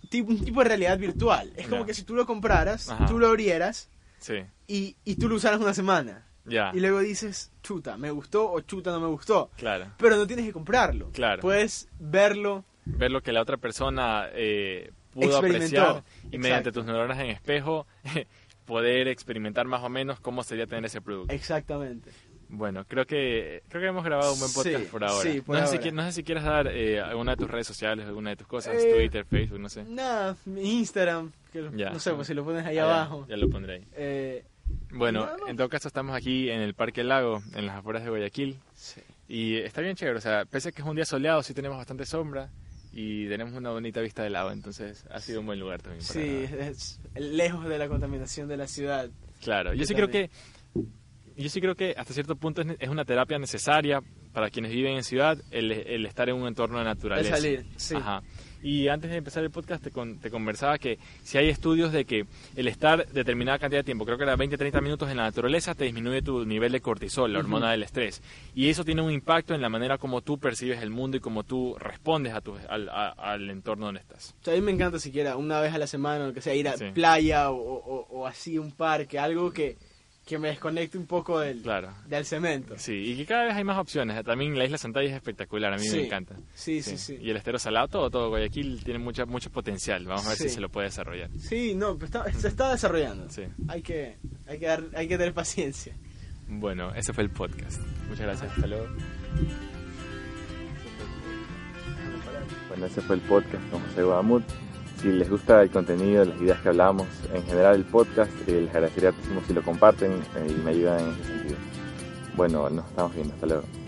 tipo, un tipo de realidad virtual. Es como Ya. que si tú lo compraras, Ajá. tú lo abrieras Sí, y, y tú lo usaras una semana. ya. Y luego dices, chuta, me gustó o chuta, no me gustó. Claro. Pero no tienes que comprarlo. Claro. Puedes verlo. Ver lo que la otra persona eh, pudo apreciar y Exacto. mediante tus neuronas en espejo poder experimentar más o menos cómo sería tener ese producto. Exactamente. Bueno, creo que creo que hemos grabado un buen podcast Sí, por ahora. sí, por no, Sé si, ahora. no sé si quieres dar eh, alguna de tus redes sociales, alguna de tus cosas, Eh, Twitter, Facebook, no sé. Nada, mi Instagram, que lo- Ya. no sé, pues si lo pones ahí Ah, abajo. Ya, lo pondré ahí. Eh, Bueno, Nada más. en todo caso estamos aquí en el Parque Lago, en las afueras de Guayaquil. sí. Y está bien chévere, o sea, pese a que es un día soleado, sí tenemos bastante sombra y tenemos una bonita vista del lago, entonces ha sido un buen lugar también. para Sí, es lejos de la contaminación de la ciudad. Claro, yo Yo sí creo que yo sí creo que hasta cierto punto es, una terapia necesaria para quienes viven en ciudad el, el estar en un entorno de naturaleza. salir, sí. Ajá. Y antes de empezar el podcast te, con- te conversaba que si hay estudios de que el estar determinada cantidad de tiempo, creo que era 20-30 minutos en la naturaleza, te disminuye tu nivel de cortisol, la hormona del estrés. Y eso tiene un impacto en la manera como tú percibes el mundo y como tú respondes a tu, al, a- al entorno donde estás. O sea, a mí me encanta siquiera una vez a la semana, o que sea, ir a Sí. playa o, o- o así, un parque, algo que, que me desconecte un poco del, Claro. del cemento. Sí, y que cada vez hay más opciones. También la isla Santalla es espectacular, a mí Sí. me encanta. Sí, sí, sí. Y el estero salado, todo, todo Guayaquil tiene mucha, mucho potencial. Vamos a ver Sí. si se lo puede desarrollar. Sí, no, pero está- se está desarrollando. Sí. Hay que, hay que dar, hay que tener paciencia. Bueno, ese fue el podcast. Muchas gracias. Hasta luego. Bueno, ese fue el podcast con José Guadamut. Si les gusta el contenido, las ideas que hablamos, en general el podcast, eh, les agradecería muchísimo si lo comparten eh, y me ayudan en ese sentido. Bueno, nos estamos viendo. Hasta luego.